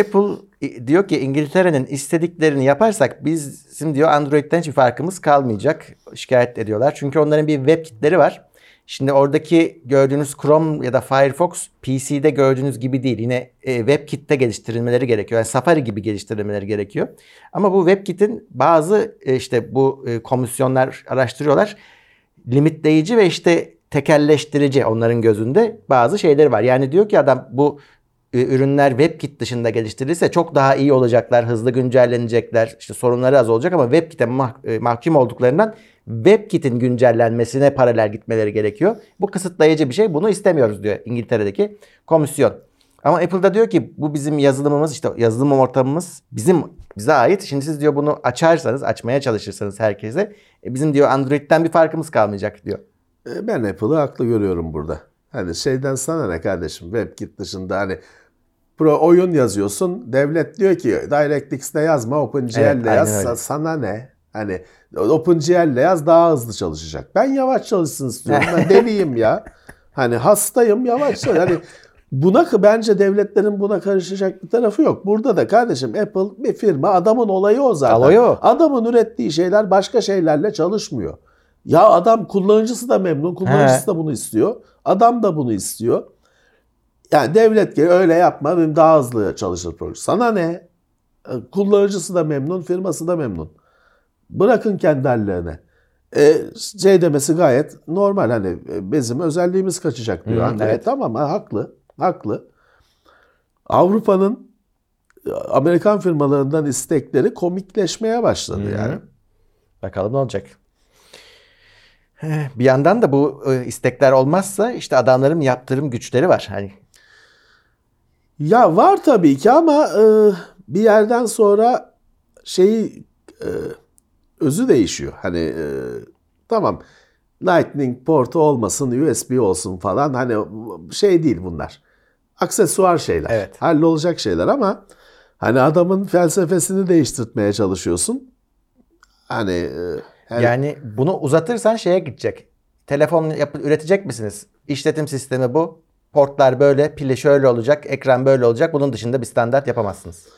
Apple i- diyor ki İngiltere'nin istediklerini yaparsak bizim diyor Android'den hiçbir farkımız kalmayacak. Şikayet ediyorlar. Çünkü onların bir web kitleri var. Şimdi oradaki gördüğünüz Chrome ya da Firefox PC'de gördüğünüz gibi değil. Yine e, WebKit'te geliştirilmeleri gerekiyor. Yani Safari gibi geliştirilmeleri gerekiyor. Ama bu WebKit'in bazı e, işte bu e, komisyonlar araştırıyorlar. Limitleyici ve işte tekelleştirici onların gözünde bazı şeyleri var. Yani diyor ki adam bu ürünler WebKit dışında geliştirilirse çok daha iyi olacaklar, hızlı güncellenecekler, işte sorunları az olacak ama WebKit'e mah- mahkum olduklarından WebKit'in güncellenmesine paralel gitmeleri gerekiyor. Bu kısıtlayıcı bir şey. Bunu istemiyoruz diyor İngiltere'deki komisyon. Ama Apple'da diyor ki bu bizim yazılımımız işte yazılım ortamımız bizim bize ait. Şimdi siz diyor bunu açarsanız, açmaya çalışırsanız herkese e, bizim diyor Android'den bir farkımız kalmayacak diyor. E, Ben Apple'ı haklı görüyorum burada. Hani şeyden sana ne kardeşim WebKit dışında hani pro oyun yazıyorsun. Devlet diyor ki DirectX'de yazma OpenGL'le Evet, yaz. öyle. Sana ne? Hani OpenGL'le yaz daha hızlı çalışacak. Ben yavaş çalışsın istiyorum. Ben deliyim ya. Hani hastayım yavaş çalış. Hani buna bence devletlerin buna karışacak bir tarafı yok. Burada da kardeşim Apple bir firma adamın olayı o zaten. Olayı o. Adamın ürettiği şeyler başka şeylerle çalışmıyor. Ya adam kullanıcısı da memnun, kullanıcısı He. da bunu istiyor. Adam da bunu istiyor. Yani devlet ki öyle yapma benim daha hızlı çalışır proje. Sana ne? E, Kullanıcısı da memnun, firması da memnun. Bırakın kendi hallerine. E, şey demesi gayet normal hani e, bizim özelliğimiz kaçacak diyor. Hani, evet. e, tamam ha, haklı, haklı. Avrupa'nın Amerikan firmalarından istekleri komikleşmeye başladı hı. yani. Bakalım ne olacak. Bir yandan da bu e, istekler olmazsa işte adamların yaptırım güçleri var. Hani Ya var tabii ki ama e, bir yerden sonra şeyi e, özü değişiyor. Hani e, tamam Lightning portu olmasın, USB olsun falan hani şey değil bunlar. Aksesuar şeyler. Evet. Hallolacak şeyler ama hani adamın felsefesini değiştirtmeye çalışıyorsun. Hani e, her- yani bunu uzatırsan şeye gidecek. Telefon yap- üretecek misiniz? İşletim sistemi bu. Portlar böyle, pili şöyle olacak, ekran böyle olacak. Bunun dışında bir standart yapamazsınız.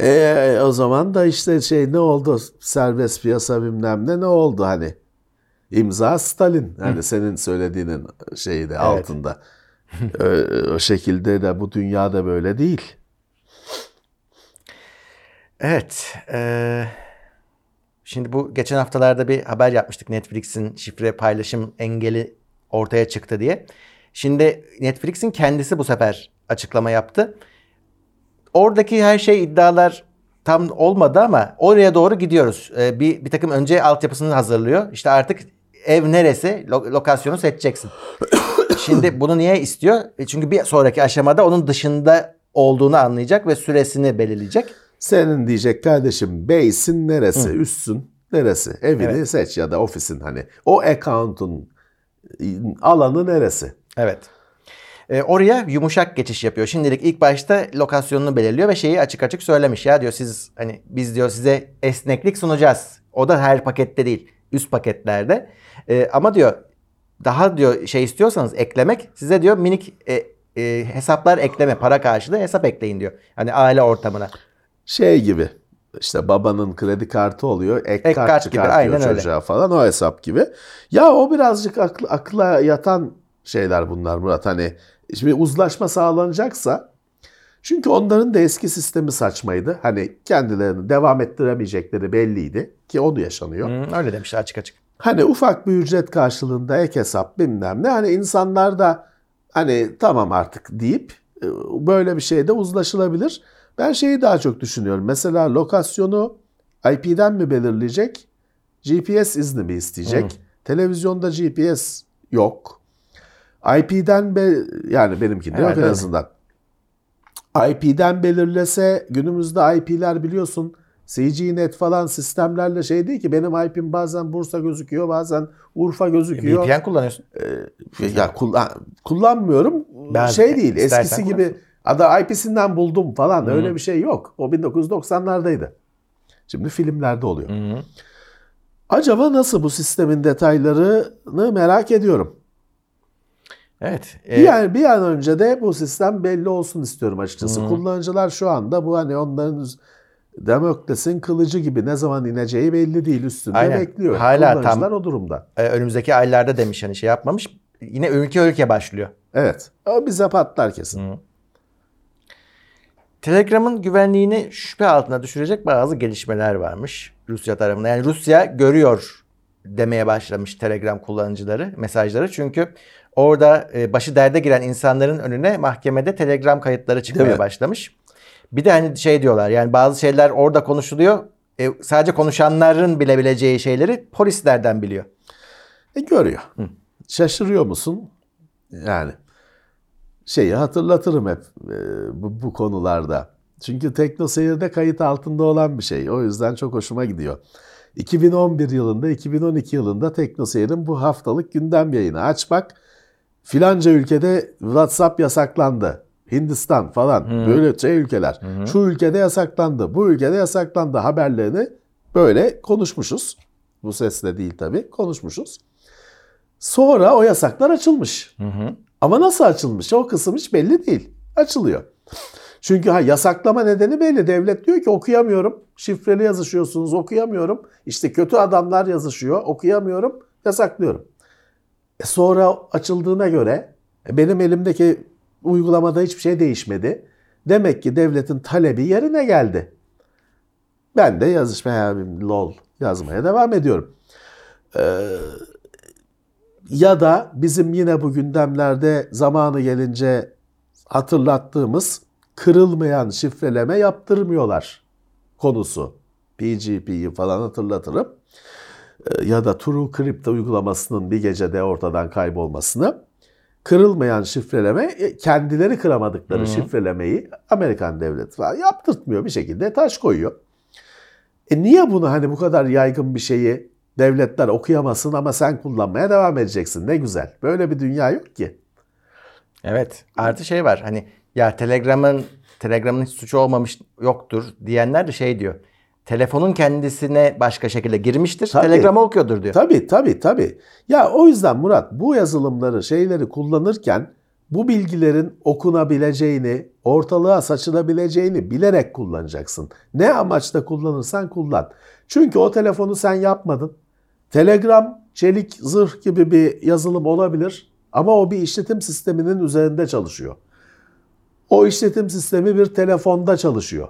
E, o zaman da işte şey ne oldu? Serbest piyasa bilmem ne ne oldu hani? İmza Stalin. Hani senin söylediğinin şeyi de altında. Ö- o şekilde de bu dünyada böyle değil. Evet. eee, şimdi bu geçen haftalarda bir haber yapmıştık. Netflix'in şifre paylaşım engeli ortaya çıktı diye. Şimdi Netflix'in kendisi bu sefer açıklama yaptı. Oradaki her şey iddialar tam olmadı ama oraya doğru gidiyoruz. Ee, bir, bir takım önce altyapısını hazırlıyor. İşte artık ev neresi lo- lokasyonu seçeceksin. Şimdi bunu niye istiyor? E Çünkü bir sonraki aşamada onun dışında olduğunu anlayacak ve süresini belirleyecek. Senin diyecek kardeşim base'in neresi, üssün neresi? Evini Evet. seç ya da ofisin hani. O account'un alanı neresi? Evet. E, oraya yumuşak geçiş yapıyor. Şimdilik ilk başta lokasyonunu belirliyor ve şeyi açık açık söylemiş ya diyor siz hani biz diyor size esneklik sunacağız. O da her pakette değil. Üst paketlerde. E, ama diyor daha diyor şey istiyorsanız eklemek size diyor minik e, e, hesaplar ekleme para karşılığı hesap ekleyin diyor. Hani aile ortamına. Şey gibi işte babanın kredi kartı oluyor. Ek, Ek kart, kart gibi, aynen öyle. çocuğa falan o hesap gibi. Ya o birazcık akl, akla yatan şeyler bunlar Murat. Hani şimdi uzlaşma sağlanacaksa çünkü onların da eski sistemi saçmaydı. Hani kendilerini devam ettiremeyecekleri belliydi ki onu yaşanıyor. Hı, öyle demişler açık açık. Hani ufak bir ücret karşılığında ek hesap bilmem ne. Hani insanlar da hani tamam artık deyip e, böyle bir şeyde uzlaşılabilir. Ben şeyi daha çok düşünüyorum. Mesela lokasyonu IP'den mi belirleyecek? GPS izni mi isteyecek? Televizyonda GPS yok. IP'den be, yani benimkinde Evet, yok en öyle. azından. IP'den belirlese günümüzde IP'ler biliyorsun CGNet falan sistemlerle şey değil ki benim IP'm bazen Bursa gözüküyor bazen Urfa gözüküyor. VPN kullanıyorsun. Ya kullan, kullanmıyorum. Ben- şey değil eskisi gibi ada IP'sinden buldum falan öyle bir şey yok. O 1990'lardaydı. Şimdi filmlerde oluyor. Hı. Acaba nasıl bu sistemin detaylarını merak ediyorum. Evet. E, an, bir an önce de bu sistem belli olsun istiyorum açıkçası. Kullanıcılar şu anda bu hani onların Demokles'in kılıcı gibi ne zaman ineceği belli değil üstünde Aynen. bekliyor. Hala tam- Kullanıcılar o durumda. e, önümüzdeki aylarda demiş hani şey yapmamış. Yine ülke ülke başlıyor. Evet. O bize patlar kesin. Telegram'ın güvenliğini şüphe altına düşürecek bazı gelişmeler varmış Rusya tarafından. Yani Rusya görüyor demeye başlamış Telegram kullanıcıları, mesajları. Çünkü orada e, başı derde giren insanların önüne mahkemede Telegram kayıtları çıkmaya başlamış. Bir de hani şey diyorlar yani bazı şeyler orada konuşuluyor. E, sadece konuşanların bilebileceği şeyleri polislerden biliyor. E, görüyor. Şaşırıyor musun? Yani şeyi hatırlatırım hep e, bu, bu konularda. Çünkü Tekno Seyir'de kayıt altında olan bir şey. O yüzden çok hoşuma gidiyor. 2011 yılında, 2012 yılında Tekno Seyir'in bu haftalık gündem yayını aç bak. Filanca ülkede WhatsApp yasaklandı. Hindistan falan böyle şey ülkeler. Şu ülkede yasaklandı, bu ülkede yasaklandı haberlerini böyle konuşmuşuz. Bu sesle değil tabii konuşmuşuz. Sonra o yasaklar açılmış. Ama nasıl açılmış? O kısım hiç belli değil. Açılıyor. Çünkü ha yasaklama nedeni belli. Devlet diyor ki okuyamıyorum. Şifreli yazışıyorsunuz okuyamıyorum. İşte kötü adamlar yazışıyor okuyamıyorum. Yasaklıyorum. E sonra açıldığına göre e, benim elimdeki uygulamada hiçbir şey değişmedi. Demek ki devletin talebi yerine geldi. Ben de yazışmaya lol yazmaya devam ediyorum. Ee, ya da bizim yine bu gündemlerde zamanı gelince hatırlattığımız kırılmayan şifreleme yaptırmıyorlar konusu. PGP'yi falan hatırlatırım. Ee, Ya da TrueCrypt uygulamasının bir gecede ortadan kaybolmasını. Kırılmayan şifreleme, e, kendileri kıramadıkları şifrelemeyi Amerikan devleti falan yaptırtmıyor bir şekilde taş koyuyor. E niye bunu hani bu kadar yaygın bir şeyi devletler okuyamasın ama sen kullanmaya devam edeceksin? Ne güzel. Böyle bir dünya yok ki. Evet. Artı şey var. Hani ya Telegram'ın Telegram'ın hiç suçu olmamış yoktur diyenler de şey diyor. Telefonun kendisine başka şekilde girmiştir. Tabii. Telegram'ı okuyordur diyor. Tabii tabii tabii. Ya o yüzden Murat bu yazılımları şeyleri kullanırken bu bilgilerin okunabileceğini, ortalığa saçılabileceğini bilerek kullanacaksın. Ne amaçla kullanırsan kullan. Çünkü o telefonu sen yapmadın. Telegram, çelik, zırh gibi bir yazılım olabilir ama o bir işletim sisteminin üzerinde çalışıyor. O işletim sistemi bir telefonda çalışıyor.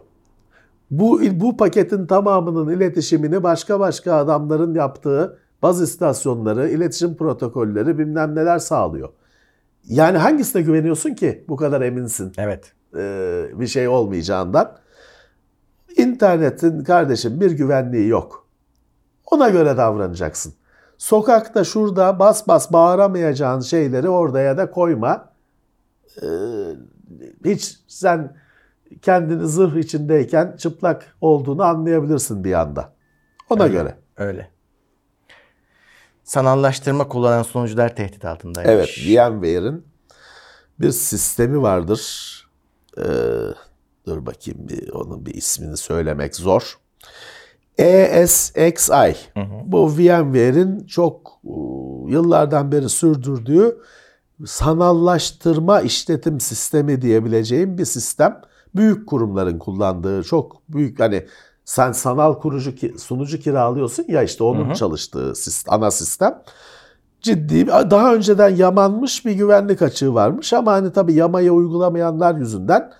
Bu, bu paketin tamamının iletişimini başka başka adamların yaptığı baz istasyonları, iletişim protokolleri bilmem neler sağlıyor. Yani hangisine güveniyorsun ki bu kadar eminsin Evet. e, bir şey olmayacağından? İnternetin kardeşim bir güvenliği yok. Ona göre davranacaksın. Sokakta şurada bas bas bağıramayacağın şeyleri orada ya da koyma. Ee, hiç sen kendini zırh içindeyken çıplak olduğunu anlayabilirsin bir anda. Ona göre. Öyle. Sanallaştırma kullanan sunucular tehdit altındaymış. Evet, VMware'in bir sistemi vardır. Ee, dur bakayım bir onun bir ismini söylemek zor. ESXi. Bu VMware'in çok e, yıllardan beri sürdürdüğü sanallaştırma işletim sistemi diyebileceğim bir sistem. Büyük kurumların kullandığı çok büyük hani sen sanal kurucu sunucu kiralıyorsun ya işte onun çalıştığı sis- ana sistem ciddi daha önceden yamanmış bir güvenlik açığı varmış ama hani tabii yamayı uygulamayanlar yüzünden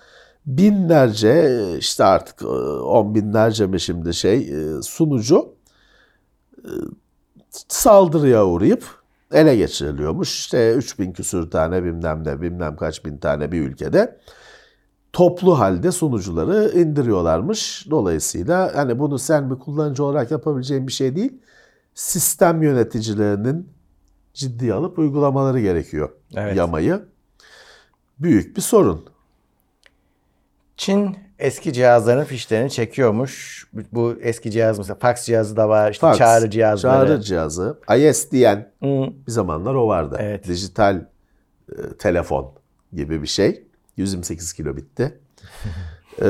binlerce işte artık e, on binlerce mi şimdi şey e, sunucu e, saldırıya uğrayıp ele geçiriliyormuş. İşte 3000 küsür tane bilmem ne bilmem kaç bin tane bir ülkede toplu halde sunucuları indiriyorlarmış. Dolayısıyla hani bunu sen bir kullanıcı olarak yapabileceğin bir şey değil. Sistem yöneticilerinin ciddiye alıp uygulamaları gerekiyor. Evet. Yamayı. Büyük bir sorun. Çin eski cihazların fişlerini çekiyormuş. Bu- eski cihaz mesela fax cihazı da var, işte Fax, çağrı cihazları. Çağrı cihazı. ISDN Hı. bir zamanlar o vardı. Evet. Dijital e, telefon gibi bir şey. 128 kilobitti. Ee,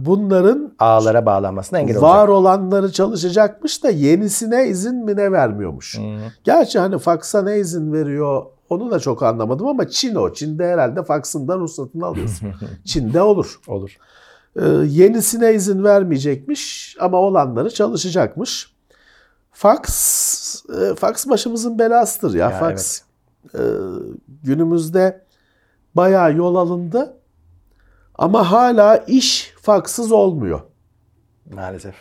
bunların Ağlara bağlanmasına engel var olacak. olanları çalışacakmış da yenisine izin mi ne vermiyormuş. Gerçi hani faksa ne izin veriyor onu da çok anlamadım ama Çin o. Çin'de herhalde faksın da ruhsatını alıyorsun. Çin'de olur. Olur. Ee, yenisine izin vermeyecekmiş ama olanları çalışacakmış. Fax, e, fax başımızın belasıdır ya. Ya, fax e, günümüzde bayağı yol alındı ama hala iş faksız olmuyor. Maalesef.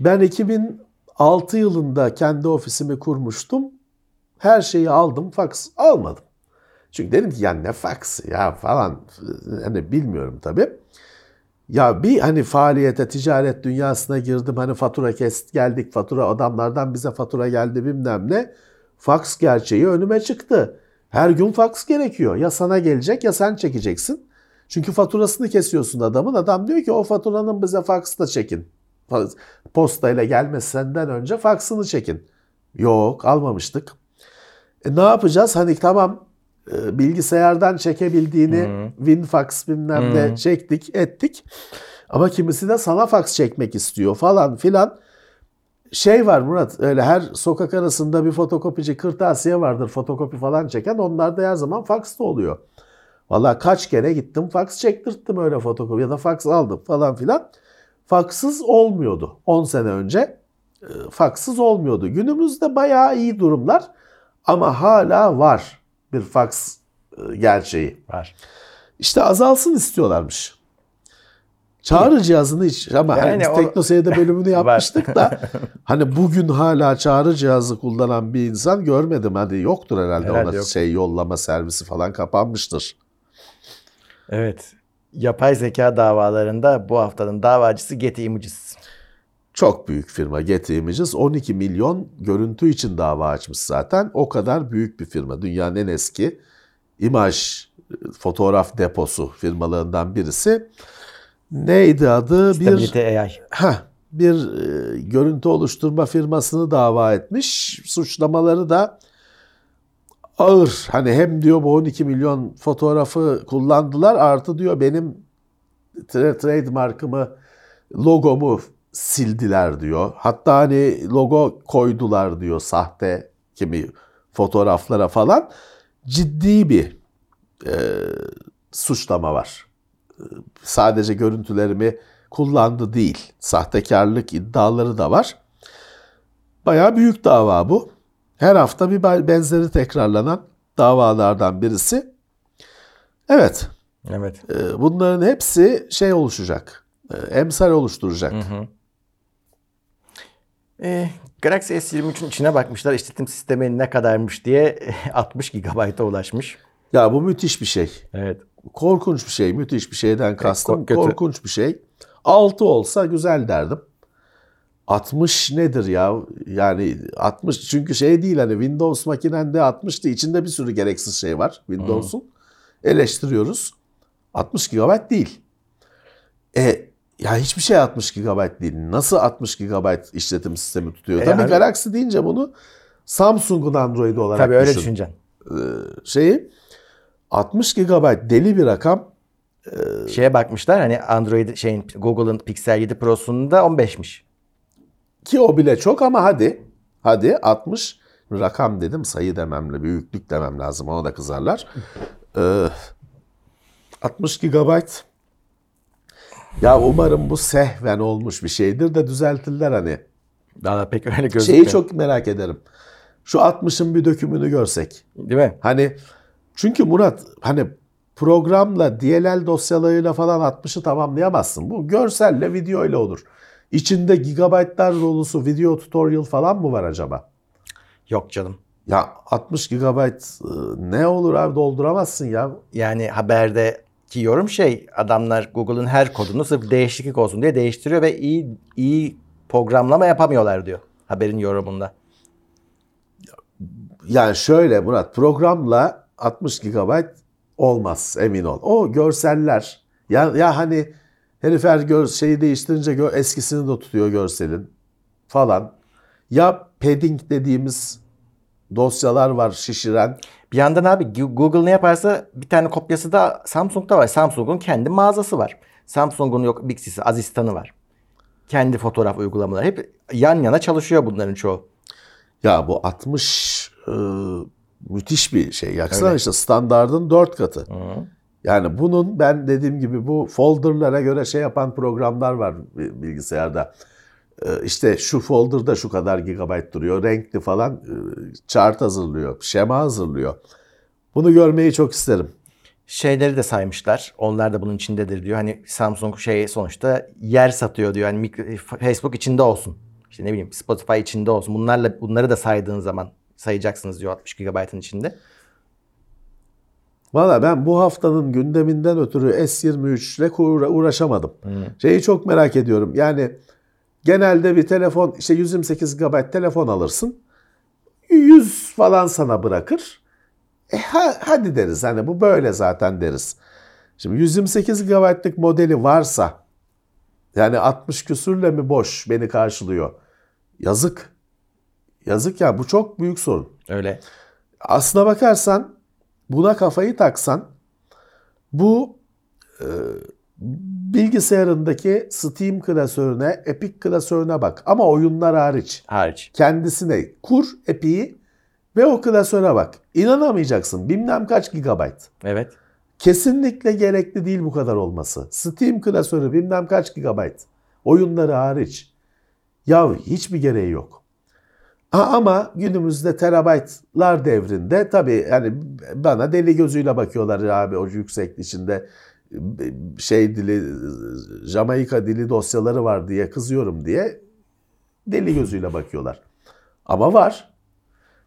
Ben 2006 yılında kendi ofisimi kurmuştum. Her şeyi aldım, fax almadım. Çünkü dedim ki ya ne fax ya falan hani bilmiyorum tabii. Ya bir hani faaliyete, ticaret dünyasına girdim. Hani fatura kes geldik, fatura adamlardan bize fatura geldi bilmem ne. Fax gerçeği önüme çıktı. Her gün fax gerekiyor. Ya sana gelecek ya sen çekeceksin. Çünkü faturasını kesiyorsun adamın. Adam diyor ki o faturanın bize faksla çekin. Postayla gelmesi senden önce faksını çekin. Yok almamıştık. E, ne yapacağız? Hani tamam e, bilgisayardan çekebildiğini WinFax bilmem ne çektik ettik. Ama kimisi de sana fax çekmek istiyor falan filan. Şey var Murat öyle her sokak arasında bir fotokopici kırtasiye vardır fotokopi falan çeken onlar da her zaman faxta oluyor. Valla kaç kere gittim fax çektirttim öyle fotokopi ya da fax aldım falan filan. Faksız olmuyordu 10 sene önce. e, Faksız olmuyordu. Günümüzde bayağı iyi durumlar ama hala var bir fax e, gerçeği. Var. İşte azalsın istiyorlarmış. Çağrı cihazını hiç ama Yani hani o- teknoseyirde bölümünü yapmıştık da hani bugün hala çağrı cihazı kullanan bir insan görmedim. Hadi yoktur herhalde, Herhalde ona yok. şey yollama servisi falan kapanmıştır. Evet. Yapay zeka davalarında bu haftanın davacısı Getty Images. Çok büyük firma Getty Images 12 milyon görüntü için dava açmış zaten. O kadar büyük bir firma. Dünyanın en eski imaj fotoğraf deposu firmalarından birisi. Neydi adı? Bir Stabilite AI. Heh, bir e, görüntü oluşturma firmasını dava etmiş. Suçlamaları da ağır. Hani hem diyor bu 12 milyon fotoğrafı kullandılar artı diyor benim tra- trademarkımı, logomu sildiler diyor. Hatta hani logo koydular diyor sahte kimi fotoğraflara falan. Ciddi bir e, suçlama var sadece görüntülerimi kullandı değil. Sahtekarlık iddiaları da var. Bayağı büyük dava bu. Her hafta bir benzeri tekrarlanan davalardan birisi. Evet, Evet. e, bunların hepsi şey oluşacak. e, Emsal oluşturacak. Ee, Galaxy S23'ün içine bakmışlar işletim sistemi ne kadarmış diye 60 GB'a ulaşmış. Ya bu müthiş bir şey. Evet. Korkunç bir şey. Müthiş bir şeyden kastım. kötü. Korkunç bir şey. 6 olsa güzel derdim. 60 nedir ya? Yani 60 çünkü şey değil hani Windows makinende 60'tı. içinde bir sürü gereksiz şey var Windows'un. Eleştiriyoruz. 60 GB değil. E ya hiçbir şey 60 GB değil. Nasıl 60 GB işletim sistemi tutuyor? E, Tabii yani- Galaxy deyince bunu Samsung'un Android olarak Tabii öyle düşün düşüneceksin. e, şeyi. 60 GB deli bir rakam. Şeye bakmışlar hani Android şeyin Google'ın Pixel 7 Pro'sunda 15'miş. Ki o bile çok ama hadi. Hadi 60 rakam dedim sayı dememle büyüklük demem lazım ona da kızarlar. Ee, 60 GB. Ya umarım bu sehven olmuş bir şeydir de düzeltirler hani. Daha pek öyle gözükmüyor. Şeyi çok merak ederim. Şu 60'ın bir dökümünü görsek. Değil mi? Hani çünkü Murat hani programla DLL dosyalarıyla falan 60'ı tamamlayamazsın. Bu görselle video ile olur. İçinde gigabaytlar dolusu video tutorial falan mı var acaba? Yok canım. Ya 60 gigabayt e, ne olur abi dolduramazsın ya. Yani haberdeki yorum şey adamlar Google'ın her kodunu sırf değişiklik olsun diye değiştiriyor ve iyi iyi programlama yapamıyorlar diyor haberin yorumunda. Yani şöyle Murat programla 60 gigabayt olmaz emin ol. O görseller ya, ya hani herifler gör, şeyi değiştirince gör, eskisini de tutuyor görselin falan. Ya padding dediğimiz dosyalar var şişiren. Bir yandan abi Google ne yaparsa bir tane kopyası da Samsung'da var. Samsung'un kendi mağazası var. Samsung'un yok Bixby'si, Asistan'ı var. Kendi fotoğraf uygulamaları. Hep yan yana çalışıyor bunların çoğu. Ya bu 60 e, müthiş bir şey. Yaksana işte standardın 4 katı. Yani bunun ben dediğim gibi bu folderlara göre şey yapan programlar var bi- bilgisayarda. E, işte şu folderda şu kadar gigabayt duruyor. Renkli falan e, chart hazırlıyor. Şema hazırlıyor. Bunu görmeyi çok isterim. Şeyleri de saymışlar. Onlar da bunun içindedir diyor. Hani Samsung şey sonuçta yer satıyor diyor. Hani mikro- Facebook içinde olsun. İşte ne bileyim Spotify içinde olsun. Bunlarla bunları da saydığın zaman sayacaksınız diyor 60 GB'ın içinde. Valla ben bu haftanın gündeminden ötürü S23 ile uğra- uğraşamadım. Şeyi çok merak ediyorum. Yani genelde bir telefon işte 128 GB telefon alırsın. 100 falan sana bırakır. E ha- hadi deriz hani bu böyle zaten deriz. Şimdi 128 GB'lık modeli varsa yani 60 küsürle mi boş beni karşılıyor? Yazık. Yazık ya bu çok büyük sorun. Öyle. Aslına bakarsan buna kafayı taksan bu e, bilgisayarındaki Steam klasörüne, Epic klasörüne bak ama oyunlar hariç. Hariç. Kendisine kur Epic'i ve o klasöre bak. İnanamayacaksın. Bilmem kaç gigabayt. Evet. Kesinlikle gerekli değil bu kadar olması. Steam klasörü bilmem kaç gigabayt. Oyunları hariç. Ya hiçbir gereği yok. Ha, ama günümüzde terabaytlar devrinde tabii yani bana deli gözüyle bakıyorlar abi o yüksek içinde şey dili Jamaika dili dosyaları var diye kızıyorum diye deli gözüyle bakıyorlar. Ama var.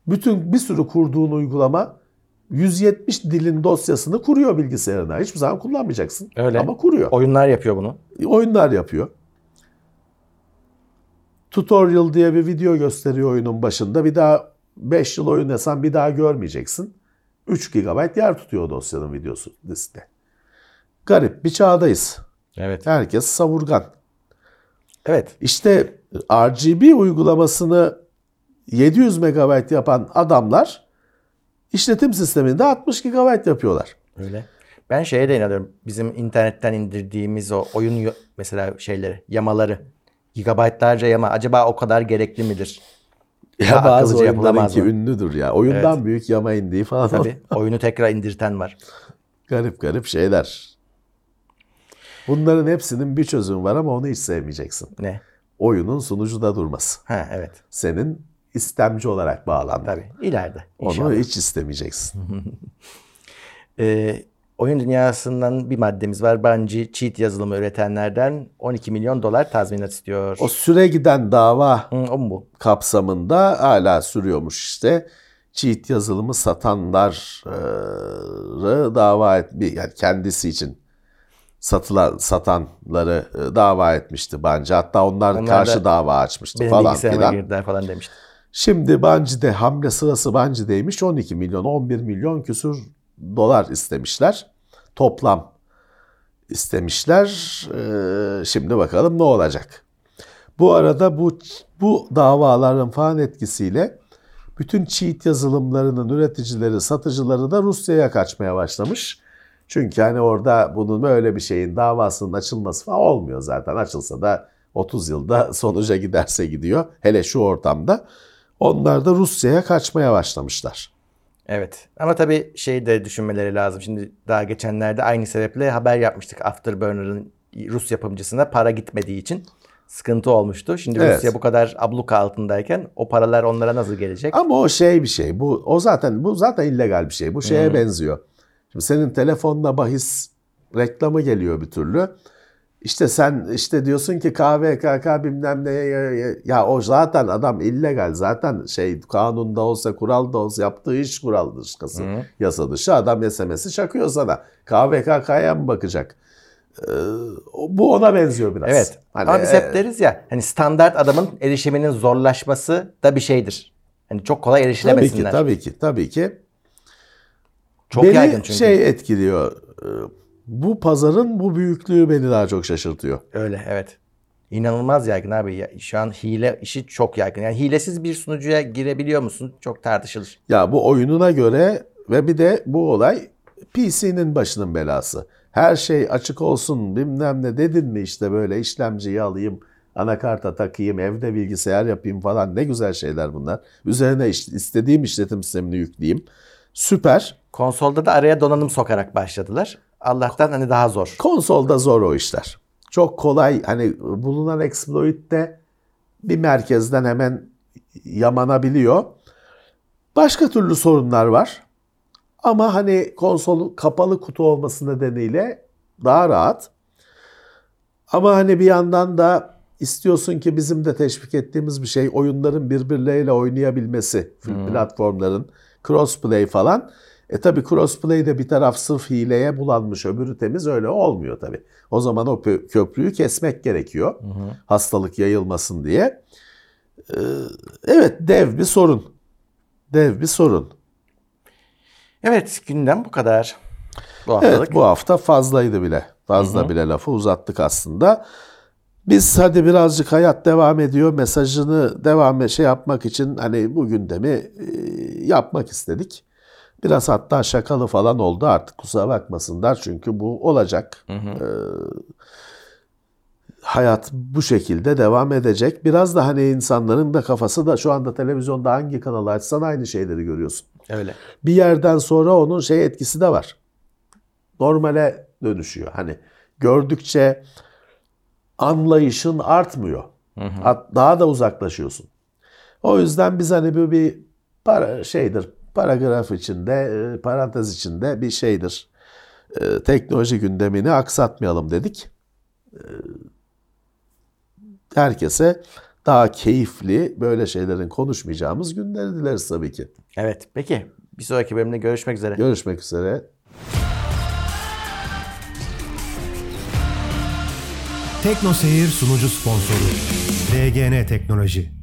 Bütün bir sürü kurduğun uygulama 170 dilin dosyasını kuruyor bilgisayarına. Hiçbir zaman kullanmayacaksın. Öyle. Ama kuruyor. Oyunlar yapıyor bunu. Oyunlar yapıyor. Tutorial diye bir video gösteriyor oyunun başında. Bir daha 5 yıl oynasan bir daha görmeyeceksin. 3 GB yer tutuyor dosyanın videosu diskte. Garip bir çağdayız. Evet. Herkes savurgan. Evet. İşte RGB uygulamasını 700 MB yapan adamlar işletim sisteminde 60 GB yapıyorlar. Öyle. Ben şeye de inanıyorum. Bizim internetten indirdiğimiz o oyun mesela şeyleri, yamaları. Gigabaytlarca yama. Acaba o kadar gerekli midir? Ya Daha bazı oyunlarınki mı? ünlüdür ya. Oyundan Evet. büyük yama indiği falan. Tabii. Oyunu tekrar indirten var. Garip garip şeyler. Bunların hepsinin bir çözümü var ama onu hiç sevmeyeceksin. Ne? Oyunun sunucuda durması. Ha evet. Senin istemci olarak bağlanma. Tabii. İleride. Onu inşallah. hiç istemeyeceksin. Ee, oyun dünyasından bir maddemiz var. Bungie cheat yazılımı üretenlerden 12 milyon dolar tazminat istiyor. O süre giden dava Hı, o mu bu? kapsamında hala sürüyormuş işte. Cheat yazılımı satanları dava et yani kendisi için satılan satanları e, dava etmişti bence. Hatta onlar, Onlar karşı da dava açmıştı falan filan. girdiler falan demişti. Şimdi Banci'de hamle sırası Banci'deymiş 12 milyon 11 milyon küsur dolar istemişler. Toplam istemişler. Ee, şimdi bakalım ne olacak. Bu arada bu bu davaların falan etkisiyle bütün cheat yazılımlarının üreticileri, satıcıları da Rusya'ya kaçmaya başlamış. Çünkü hani orada bunun böyle bir şeyin davasının açılması falan olmuyor zaten. Açılsa da 30 yılda sonuca giderse gidiyor. Hele şu ortamda. Onlar da Rusya'ya kaçmaya başlamışlar. Evet. Ama tabii şey de düşünmeleri lazım. Şimdi daha geçenlerde aynı sebeple haber yapmıştık. Afterburner'ın Rus yapımcısına para gitmediği için sıkıntı olmuştu. Şimdi Evet. Rusya bu kadar abluka altındayken o paralar onlara nasıl gelecek? Ama o şey bir şey. Bu o zaten bu zaten illegal bir şey. Bu şeye benziyor. Şimdi senin telefonla bahis reklamı geliyor bir türlü. İşte sen işte diyorsun ki KVKK bilmem ne ya, o zaten adam illegal zaten şey kanunda olsa kural da olsa yaptığı iş kural dışkası yasa dışı adam SMS'i çakıyor sana. KVKK'ya mı bakacak? Ee, bu ona benziyor biraz. Evet. Hani, Ama biz hep e, deriz ya hani standart adamın erişiminin zorlaşması da bir şeydir. Hani çok kolay Tabii erişilemesinler. ki, tabii ki, tabii ki. Çok beni yaygın çünkü. şey etkiliyor. e, Bu pazarın bu büyüklüğü beni daha çok şaşırtıyor. Öyle evet. İnanılmaz yaygın abi. Ya, şu an hile işi çok yaygın. Yani hilesiz bir sunucuya girebiliyor musun? Çok tartışılır. Ya bu oyununa göre ve bir de bu olay PC'nin başının belası. Her şey açık olsun bilmem ne dedin mi işte böyle işlemciyi alayım, anakarta takayım, evde bilgisayar yapayım falan ne güzel şeyler bunlar. Üzerine istediğim işletim sistemini yükleyeyim. Süper. Konsolda da araya donanım sokarak başladılar. Allah'tan hani daha zor. Konsolda zor o işler. Çok kolay hani bulunan exploit de bir merkezden hemen yamanabiliyor. Başka türlü sorunlar var. Ama hani konsol kapalı kutu olması nedeniyle daha rahat. Ama hani bir yandan da istiyorsun ki bizim de teşvik ettiğimiz bir şey oyunların birbirleriyle oynayabilmesi. Platformların crossplay falan. E tabi crossplay'de bir taraf sırf hileye bulanmış öbürü temiz öyle olmuyor tabi. O zaman o köprüyü kesmek gerekiyor. Hastalık yayılmasın diye. Ee, evet dev bir sorun. Dev bir sorun. Evet gündem bu kadar. Bu haftalık. Evet bu hafta fazlaydı bile. Fazla bile lafı uzattık aslında. Biz hadi birazcık hayat devam ediyor mesajını devam şey yapmak için hani bu gündemi e, yapmak istedik. Biraz hatta şakalı falan oldu artık kusura bakmasınlar çünkü bu olacak. Ee, hayat bu şekilde devam edecek. Biraz da hani insanların da kafası da şu anda televizyonda hangi kanalı açsan aynı şeyleri görüyorsun Öyle. bir yerden sonra onun şey etkisi de var. Normale dönüşüyor. Hani gördükçe anlayışın artmıyor. Hat- Daha da uzaklaşıyorsun. O yüzden biz hani bu bir para şeydir. Paragraf içinde, e, parantez içinde bir şeydir. E, Teknoloji gündemini aksatmayalım dedik. E, Herkese daha keyifli böyle şeylerin konuşmayacağımız günleri dileriz tabii ki. Evet. Peki. Bir sonraki bölümde görüşmek üzere. Görüşmek üzere. Tekno Seyir sunucu sponsoru DGN Teknoloji.